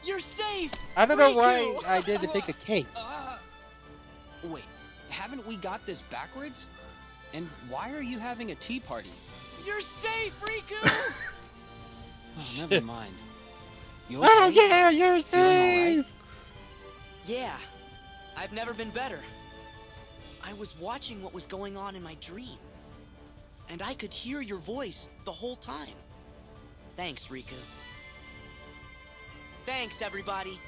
You're safe! I don't know why I didn't think of cake. Uh, wait, haven't we got this backwards? And why are you having a tea party? You're safe, Riku! Oh, never mind. You Oh okay? yeah, you're Feeling safe. yeah, I've never been better. I was watching what was going on in my dream, and I could hear your voice the whole time. Thanks, Riku. Thanks, everybody.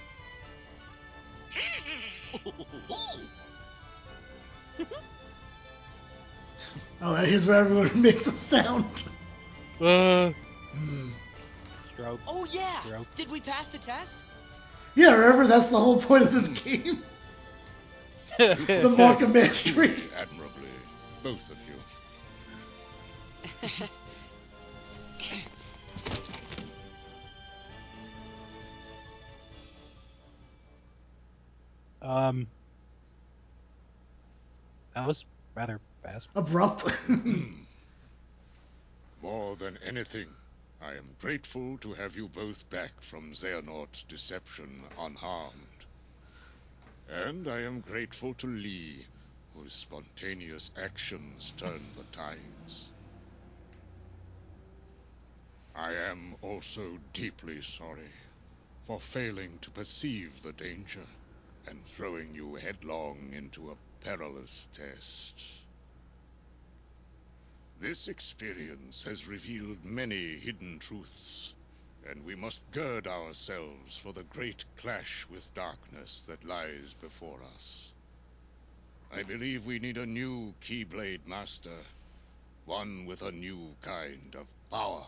Alright, here's where everyone makes a sound. Uh, Hmm. stroke. Oh yeah! Stroke. Did we pass the test? Yeah, remember, that's the whole point of this game. The mark of mastery. Admirably, both of you. Um, that was rather fast. Abrupt. More than anything, I am grateful to have you both back from Xehanort's deception unharmed. And I am grateful to Lea, whose spontaneous actions turned the tides. I am also deeply sorry for failing to perceive the danger and throwing you headlong into a perilous test. This experience has revealed many hidden truths, and we must gird ourselves for the great clash with darkness that lies before us. I believe we need a new Keyblade Master, one with a new kind of power.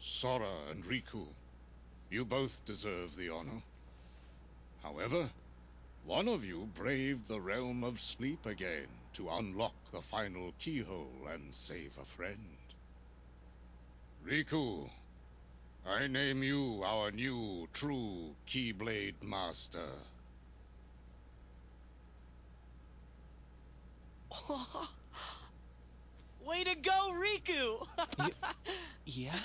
Sora and Riku, you both deserve the honor. However, one of you braved the realm of sleep again to unlock the final keyhole and save a friend. Riku, I name you our new true Keyblade Master. Way to go, Riku! Yeah?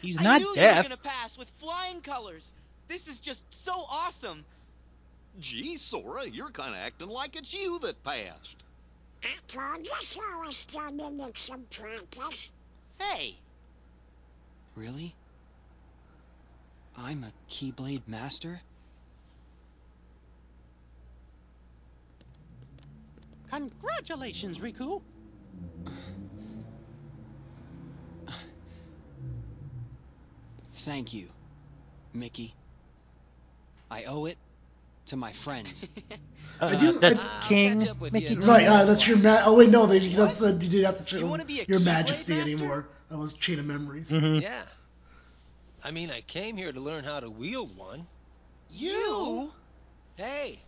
He's not I not knew you deaf. were gonna pass with flying colors. This is just so awesome. Gee, Sora, you're kind of acting like it's you that passed. I told you Sora still needed some practice. Hey, Really? I'm a Keyblade Master? Congratulations, Riku. Thank you, Mickey. I owe it to my friends. I do- that's I- King catch up with Mickey. you. right, uh, that's your ma- Oh wait, no, they he just said you didn't have to show You wanna be a your Majesty Master? anymore. That was Chain of Memories. Mhm. Yeah. I mean, I came here to learn how to wield one. you? Hey,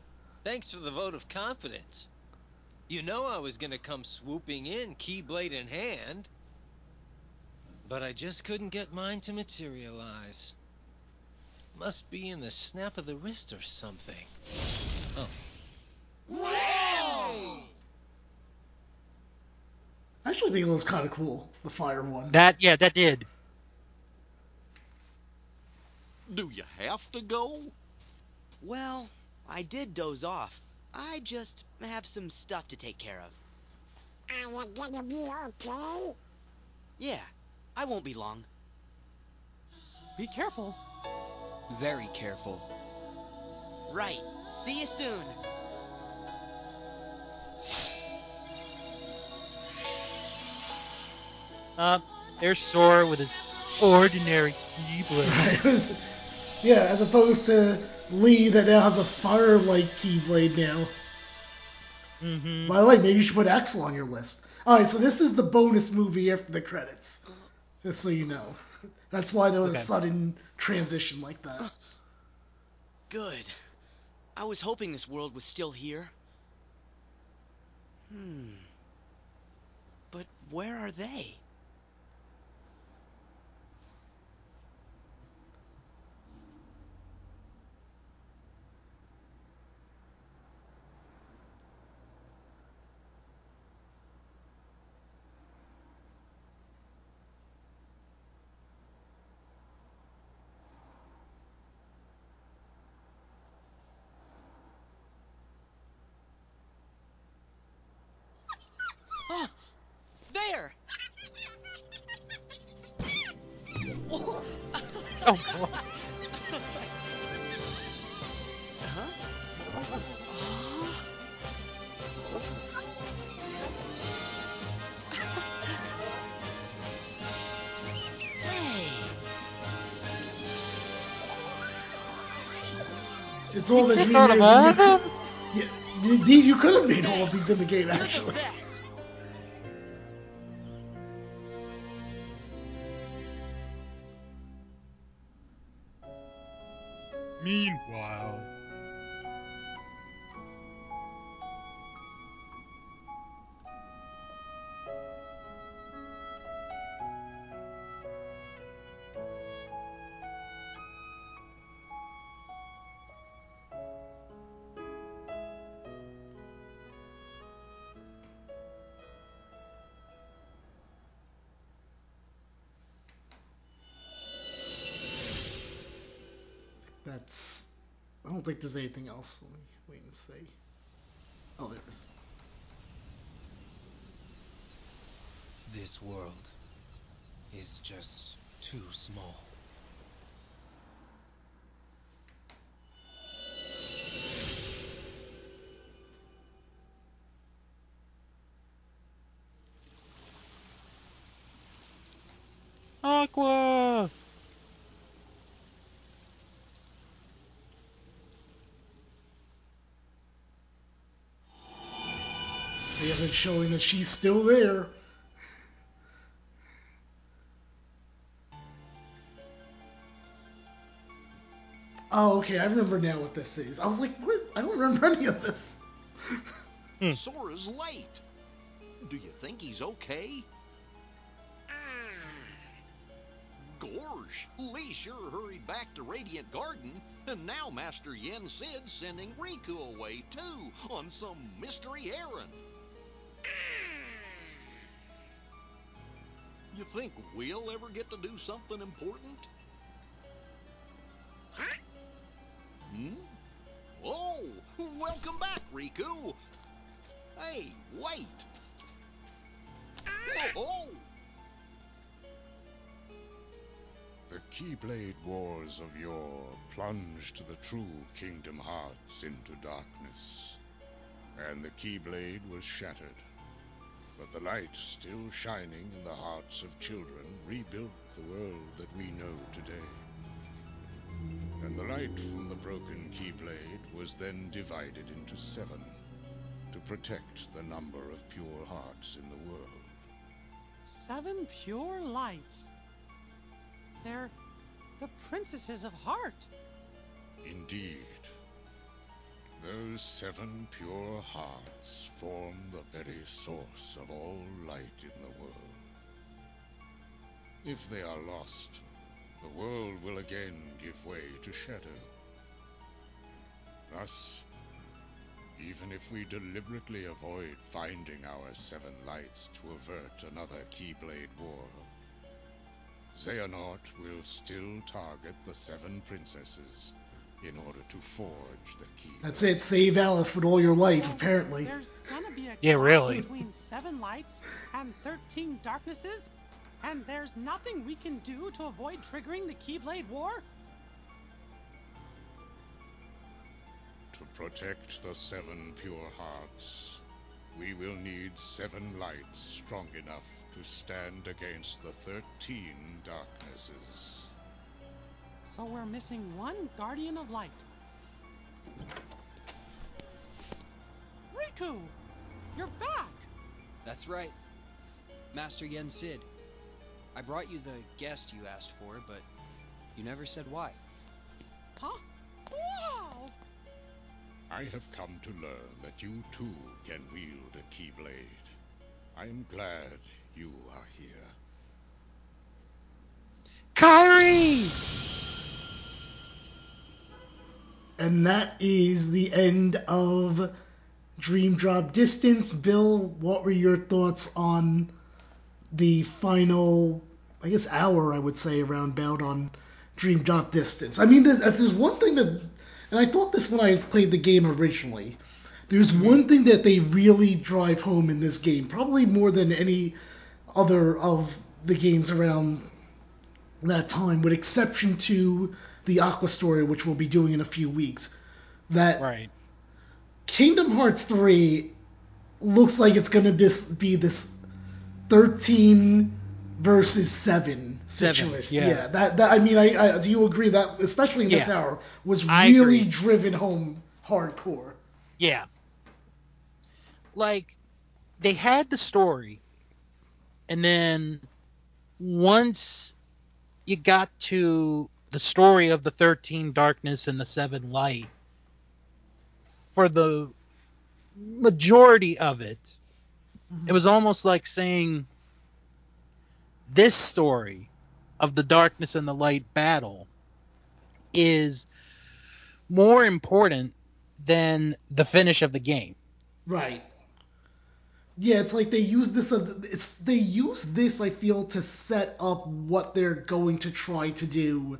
thanks for the vote of confidence. You know I was gonna come swooping in, keyblade in hand. But I just couldn't get mine to materialize. Must be in the snap of the wrist or something. Oh. I actually think it was kind of cool, the fire one. That yeah, that did. Do you have to go? Well, I did doze off. I just have some stuff to take care of. Are you gonna be okay? Yeah, I won't be long. Be careful. Very careful. Right. See you soon. Uh, there's Sora with his ordinary Keyblade. It was- yeah, as opposed to Lea that now has a fire-like Keyblade now. Mm-hmm. By the way, maybe you should put Axel on your list. Alright, so this is the bonus movie after the credits. Just so you know. That's why there was Okay. a sudden transition like that. Good. I was hoping this world was still here. Hmm. But where are they? It's all the You dream thought of mirrors all in of the- them? Yeah, th- these you could have made all of these in the game actually. don't think there's anything else. Let me wait and see. Oh, there is. This world is just too small. Showing that she's still there. Oh, okay. I remember now what this is. I was like, what? I don't remember any of this. Hmm. Sora's late. Do you think he's okay? Ah. Gorge, Lea sure hurried back to Radiant Garden, and now Master Yen Sid's sending Riku away too on some mystery errand. You think we'll ever get to do something important? Hmm? Oh, welcome back, Riku. Hey, wait. Oh, The Keyblade Wars of yore plunged the true Kingdom Hearts into darkness, and the Keyblade was shattered. But the light still shining in the hearts of children rebuilt the world that we know today. And the light from the broken Keyblade was then divided into seven to protect the number of pure hearts in the world. Seven pure lights. They're the princesses of heart. Indeed. Those seven pure hearts form the very source of all light in the world. If they are lost, the world will again give way to shadow. Thus, even if we deliberately avoid finding our seven lights to avert another Keyblade war, Xehanort will still target the seven princesses in order to forge the key. That's it. Save Alice with all your life, apparently. There's gonna be a Yeah, really. between seven lights and thirteen darknesses, and there's nothing we can do to avoid triggering the Keyblade War. To protect the seven pure hearts, we will need seven lights strong enough to stand against the thirteen darknesses. So we're missing one Guardian of Light. Riku, you're back. That's right. Master Yen Sid. I brought you the guest you asked for, but you never said why. Huh? Wow! I have come to learn that you too can wield a Keyblade. I am glad you are here. Kairi! And that is the end of Dream Drop Distance. Bill, what were your thoughts on the final, I guess, hour, I would say, around bout on Dream Drop Distance? I mean, there's, uh, there's one thing that, and I thought this when I played the game originally. There's mm-hmm. one thing that they really drive home in this game, probably more than any other of the games around that time, with exception to the Aqua story, which we'll be doing in a few weeks. That right. Kingdom Hearts 3 looks like it's going to be this 13 versus 7 situation. Seven, yeah. that, that I mean, I, I do you agree that especially in this Yeah. hour was really driven home hardcore. Yeah. Like they had the story and then once you got to the story of the 13 darkness and the 7 light for the majority of it mm-hmm. it was almost like saying this story of the darkness and the light battle is more important than the finish of the game. Right. Yeah, it's like they use this. It's they use this. I feel to set up what they're going to try to do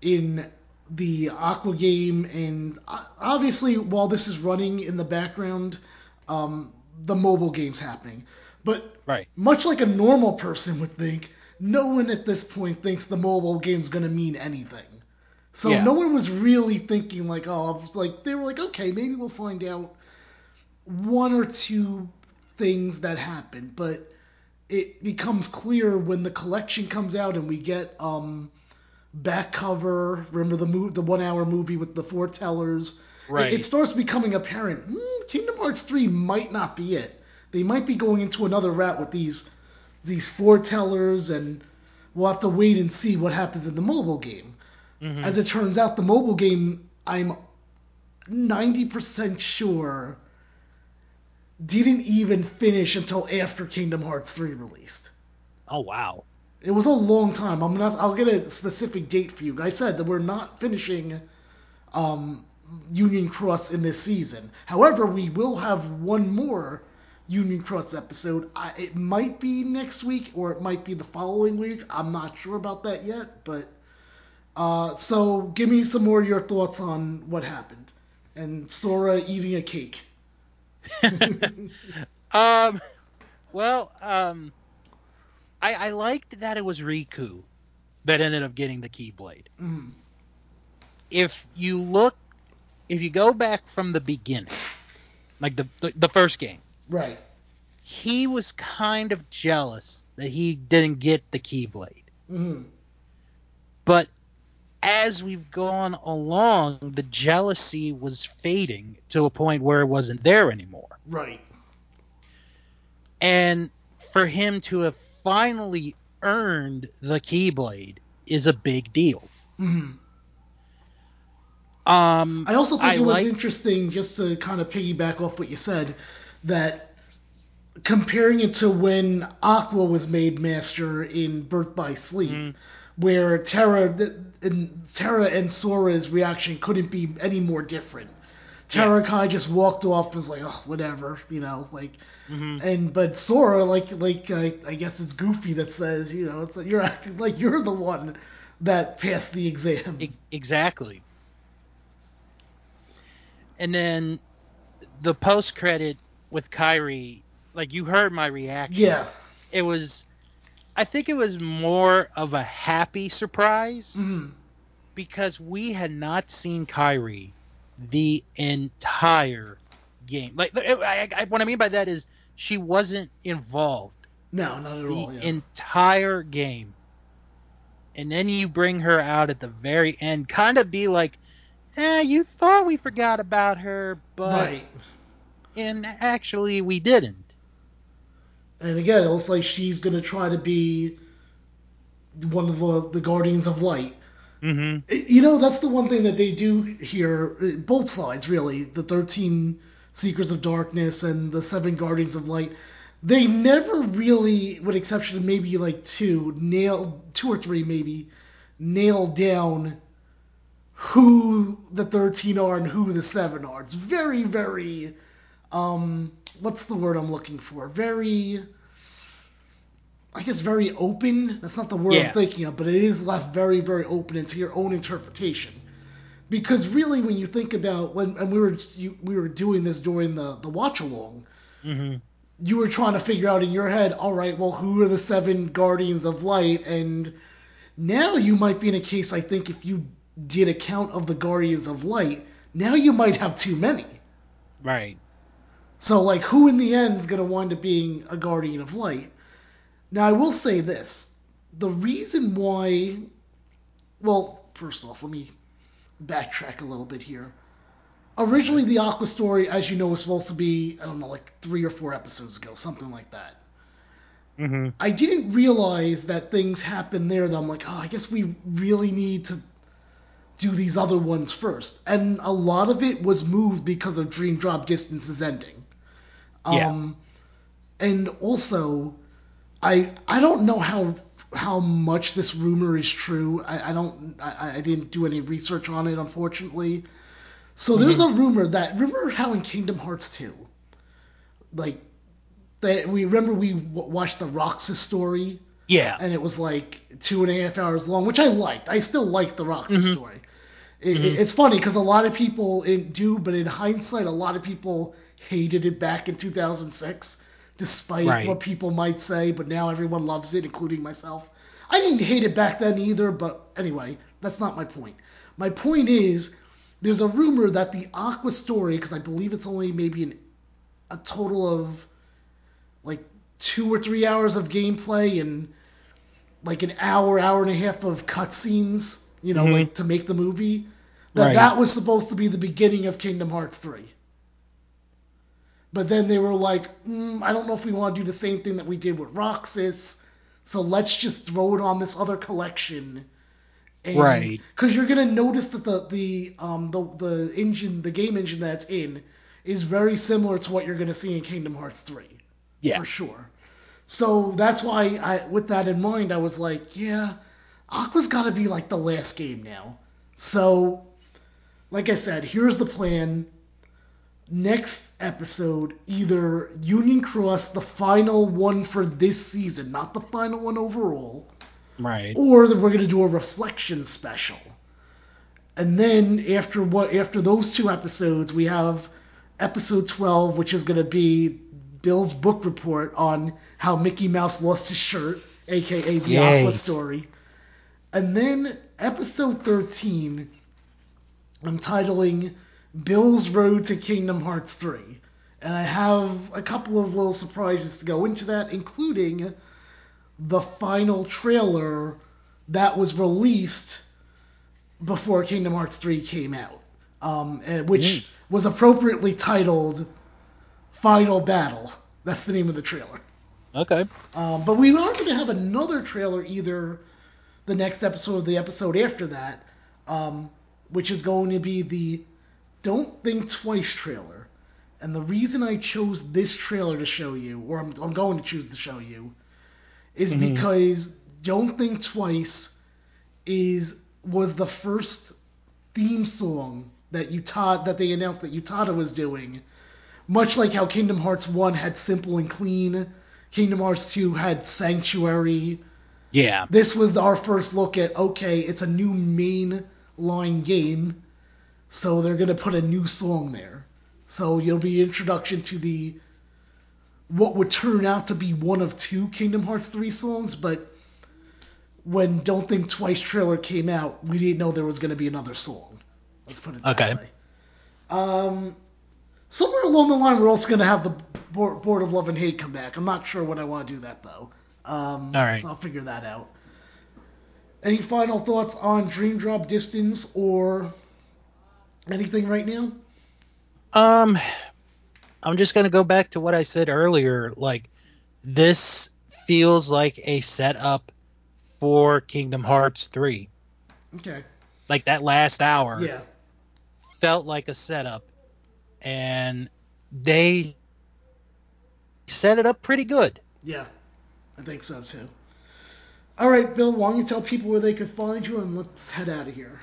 in the Aqua game, and uh, obviously while this is running in the background, um, the mobile game's happening. But Right. much like a normal person would think, no one at this point thinks the mobile game's going to mean anything. So Yeah. no one was really thinking like, oh, like they were like, okay, maybe we'll find out one or two things that happen, but it becomes clear when the collection comes out and we get um back cover. Remember the mo- the one hour movie with the foretellers. It- Right. It, starts becoming apparent. Hmm, Kingdom Hearts three might not be it. They might be going into another route with these these foretellers, and we'll have to wait and see what happens in the mobile game. Mhm. As it turns out, the mobile game, I'm 90% sure, didn't even finish until after Kingdom Hearts 3 released. Oh wow. It was a long time. I'm gonna. I'll get a specific date for you. I said that we're not finishing um, Union Cross in this season. However, we will have one more Union Cross episode. I, it might be next week or it might be the following week. I'm not sure about that yet. But uh, so give me some more of your thoughts on what happened and Sora eating a cake. Um, well, um, I, I liked that it was Riku that ended up getting the Keyblade. Mm. If you look, if you go back from the beginning, like the the, the first game, Right. he was kind of jealous that he didn't get the Keyblade. Mm. But as we've gone along, the jealousy was fading to a point where it wasn't there anymore. Right. And for him to have finally earned the Keyblade is a big deal. Mm. Um, I also think I it was like- interesting, just to kind of piggyback off what you said, that comparing it to when Aqua was made master in Birth by Sleep, Mm-hmm. Where Terra and Terra and Sora's reaction couldn't be any more different. Terra kind of just walked off and was like, oh, whatever, you know, like, Mhm. and but Sora, like, like I, I guess it's Goofy that says, you know, it's like you're acting like you're the one that passed the exam. Exactly. And then the post credit with Kairi, like you heard my reaction. Yeah. It was I think it was more of a happy surprise Mhm. because we had not seen Kairi the entire game. Like I, I, what I mean by that is she wasn't involved No, not at the all. Yeah. entire game. And then you bring her out at the very end, kind of be like, eh, you thought we forgot about her, but right. and actually we didn't. And again, it looks like she's gonna try to be one of the, the guardians of light. Mm-hmm. You know, that's the one thing that they do here, uh, both sides really, the 13 Seekers of Darkness and the seven Guardians of Light. They never really, with exception of maybe like two, nailed two or three maybe, nailed down who the 13 are and who the seven are. It's very, very, um, what's the word I'm looking for? Very, I guess very open. That's not the word Yeah. I'm thinking of, but it is left very, very open into your own interpretation. Because really, when you think about when and we were you, we were doing this during the the watch along, Mm-hmm. you were trying to figure out in your head, all right, well, who are the seven Guardians of Light? And now you might be in a case, I think, if you did a count of the Guardians of Light, now you might have too many. Right. So, like, who in the end is going to wind up being a Guardian of Light? Now, I will say this. The reason why. Well, first off, let me backtrack a little bit here. Originally, the Aqua story, as you know, was supposed to be, I don't know, like three or four episodes ago, something like that. Mm-hmm. I didn't realize that things happened there that I'm like, oh, I guess we really need to do these other ones first. And a lot of it was moved because of Dream Drop Distance's ending. Yeah. Um, and also, I I don't know how how much this rumor is true. I, I don't I, I didn't do any research on it, unfortunately. So there's a rumor that remember how in Kingdom Hearts 2, like that we remember we w- watched the Roxas story Yeah. and it was like two and a half hours long, which I liked. I still like the Roxas Mhm. story. It, Mhm. It's funny because a lot of people in, do, but in hindsight, a lot of people hated it back in 2006, despite Right. what people might say. But now everyone loves it, including myself. I didn't hate it back then either, but anyway, that's not my point. My point is, there's a rumor that the Aqua story, because I believe it's only maybe an, a total of like two or three hours of gameplay and like an hour, hour and a half of cutscenes, you know, Mhm. like to make the movie. That Right. that was supposed to be the beginning of Kingdom Hearts 3. But then they were like, mm, I don't know if we want to do the same thing that we did with Roxas, so let's just throw it on this other collection. And, Right. Because you're gonna notice that the the um the the engine the game engine that's in is very similar to what you're gonna see in Kingdom Hearts 3 Yeah. for sure. So that's why I, with that in mind, I was like, yeah, Aqua's got to be like the last game now. So, like I said, here's the plan. Next episode, either Union Cross, the final one for this season, not the final one overall, Right. or that we're gonna do a reflection special. And then after what after those two episodes, we have episode 12, which is gonna be Bill's book report on how Mickey Mouse lost his shirt, aka the Yay. Aqua story. And then episode 13, I'm titling Bill's Road to Kingdom Hearts 3. And I have a couple of little surprises to go into that, including the final trailer that was released before Kingdom Hearts 3 came out, um, eh, which was appropriately titled Final Battle. That's the name of the trailer. Okay. Um, but we are going to have another trailer either the next episode or the episode after that, um, which is going to be the Don't Think Twice trailer. And the reason I chose this trailer to show you, or I'm, I'm going to choose to show you, is Mhm. because Don't Think Twice is was the first theme song that Utada that they announced that Utada was doing. Much like how Kingdom Hearts 1 had Simple and Clean, Kingdom Hearts 2 had Sanctuary. Yeah. This was our first look at okay, it's a new main line game, so they're gonna put a new song there. So you'll be introduction to the what would turn out to be one of two Kingdom Hearts 3 songs, but when Don't Think Twice trailer came out, we didn't know there was gonna be another song. Let's put it that Okay. way. Um, somewhere along the line, we're also gonna have the Board, Board of Love and Hate come back. I'm not sure when I want to do that though. Um, All right. So I'll figure that out. Any final thoughts on Dream Drop Distance or anything right now? Um, I'm just gonna go back to what I said earlier. Like, this feels like a setup for Kingdom Hearts 3. Okay. Like that last hour Yeah. felt like a setup, and they set it up pretty good. Yeah. I think so too. All right, Bill. Why don't you tell people where they could find you, and let's head out of here.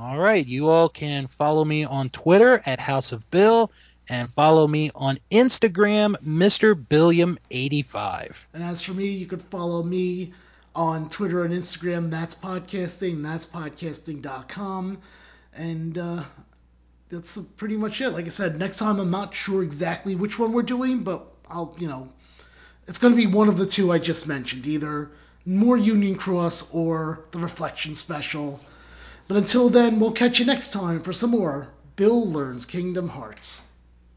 All right, you all can follow me on Twitter at House of Bill and follow me on Instagram, Mr. Billiam85. And as for me, you could follow me on Twitter and Instagram, that's podcasting, that's podcasting.com. And uh, that's pretty much it. Like I said, next time I'm not sure exactly which one we're doing, but I'll, you know, it's going to be one of the two I just mentioned either more Union Cross or the Reflection Special. But until then, we'll catch you next time for some more Bill Learns Kingdom Hearts.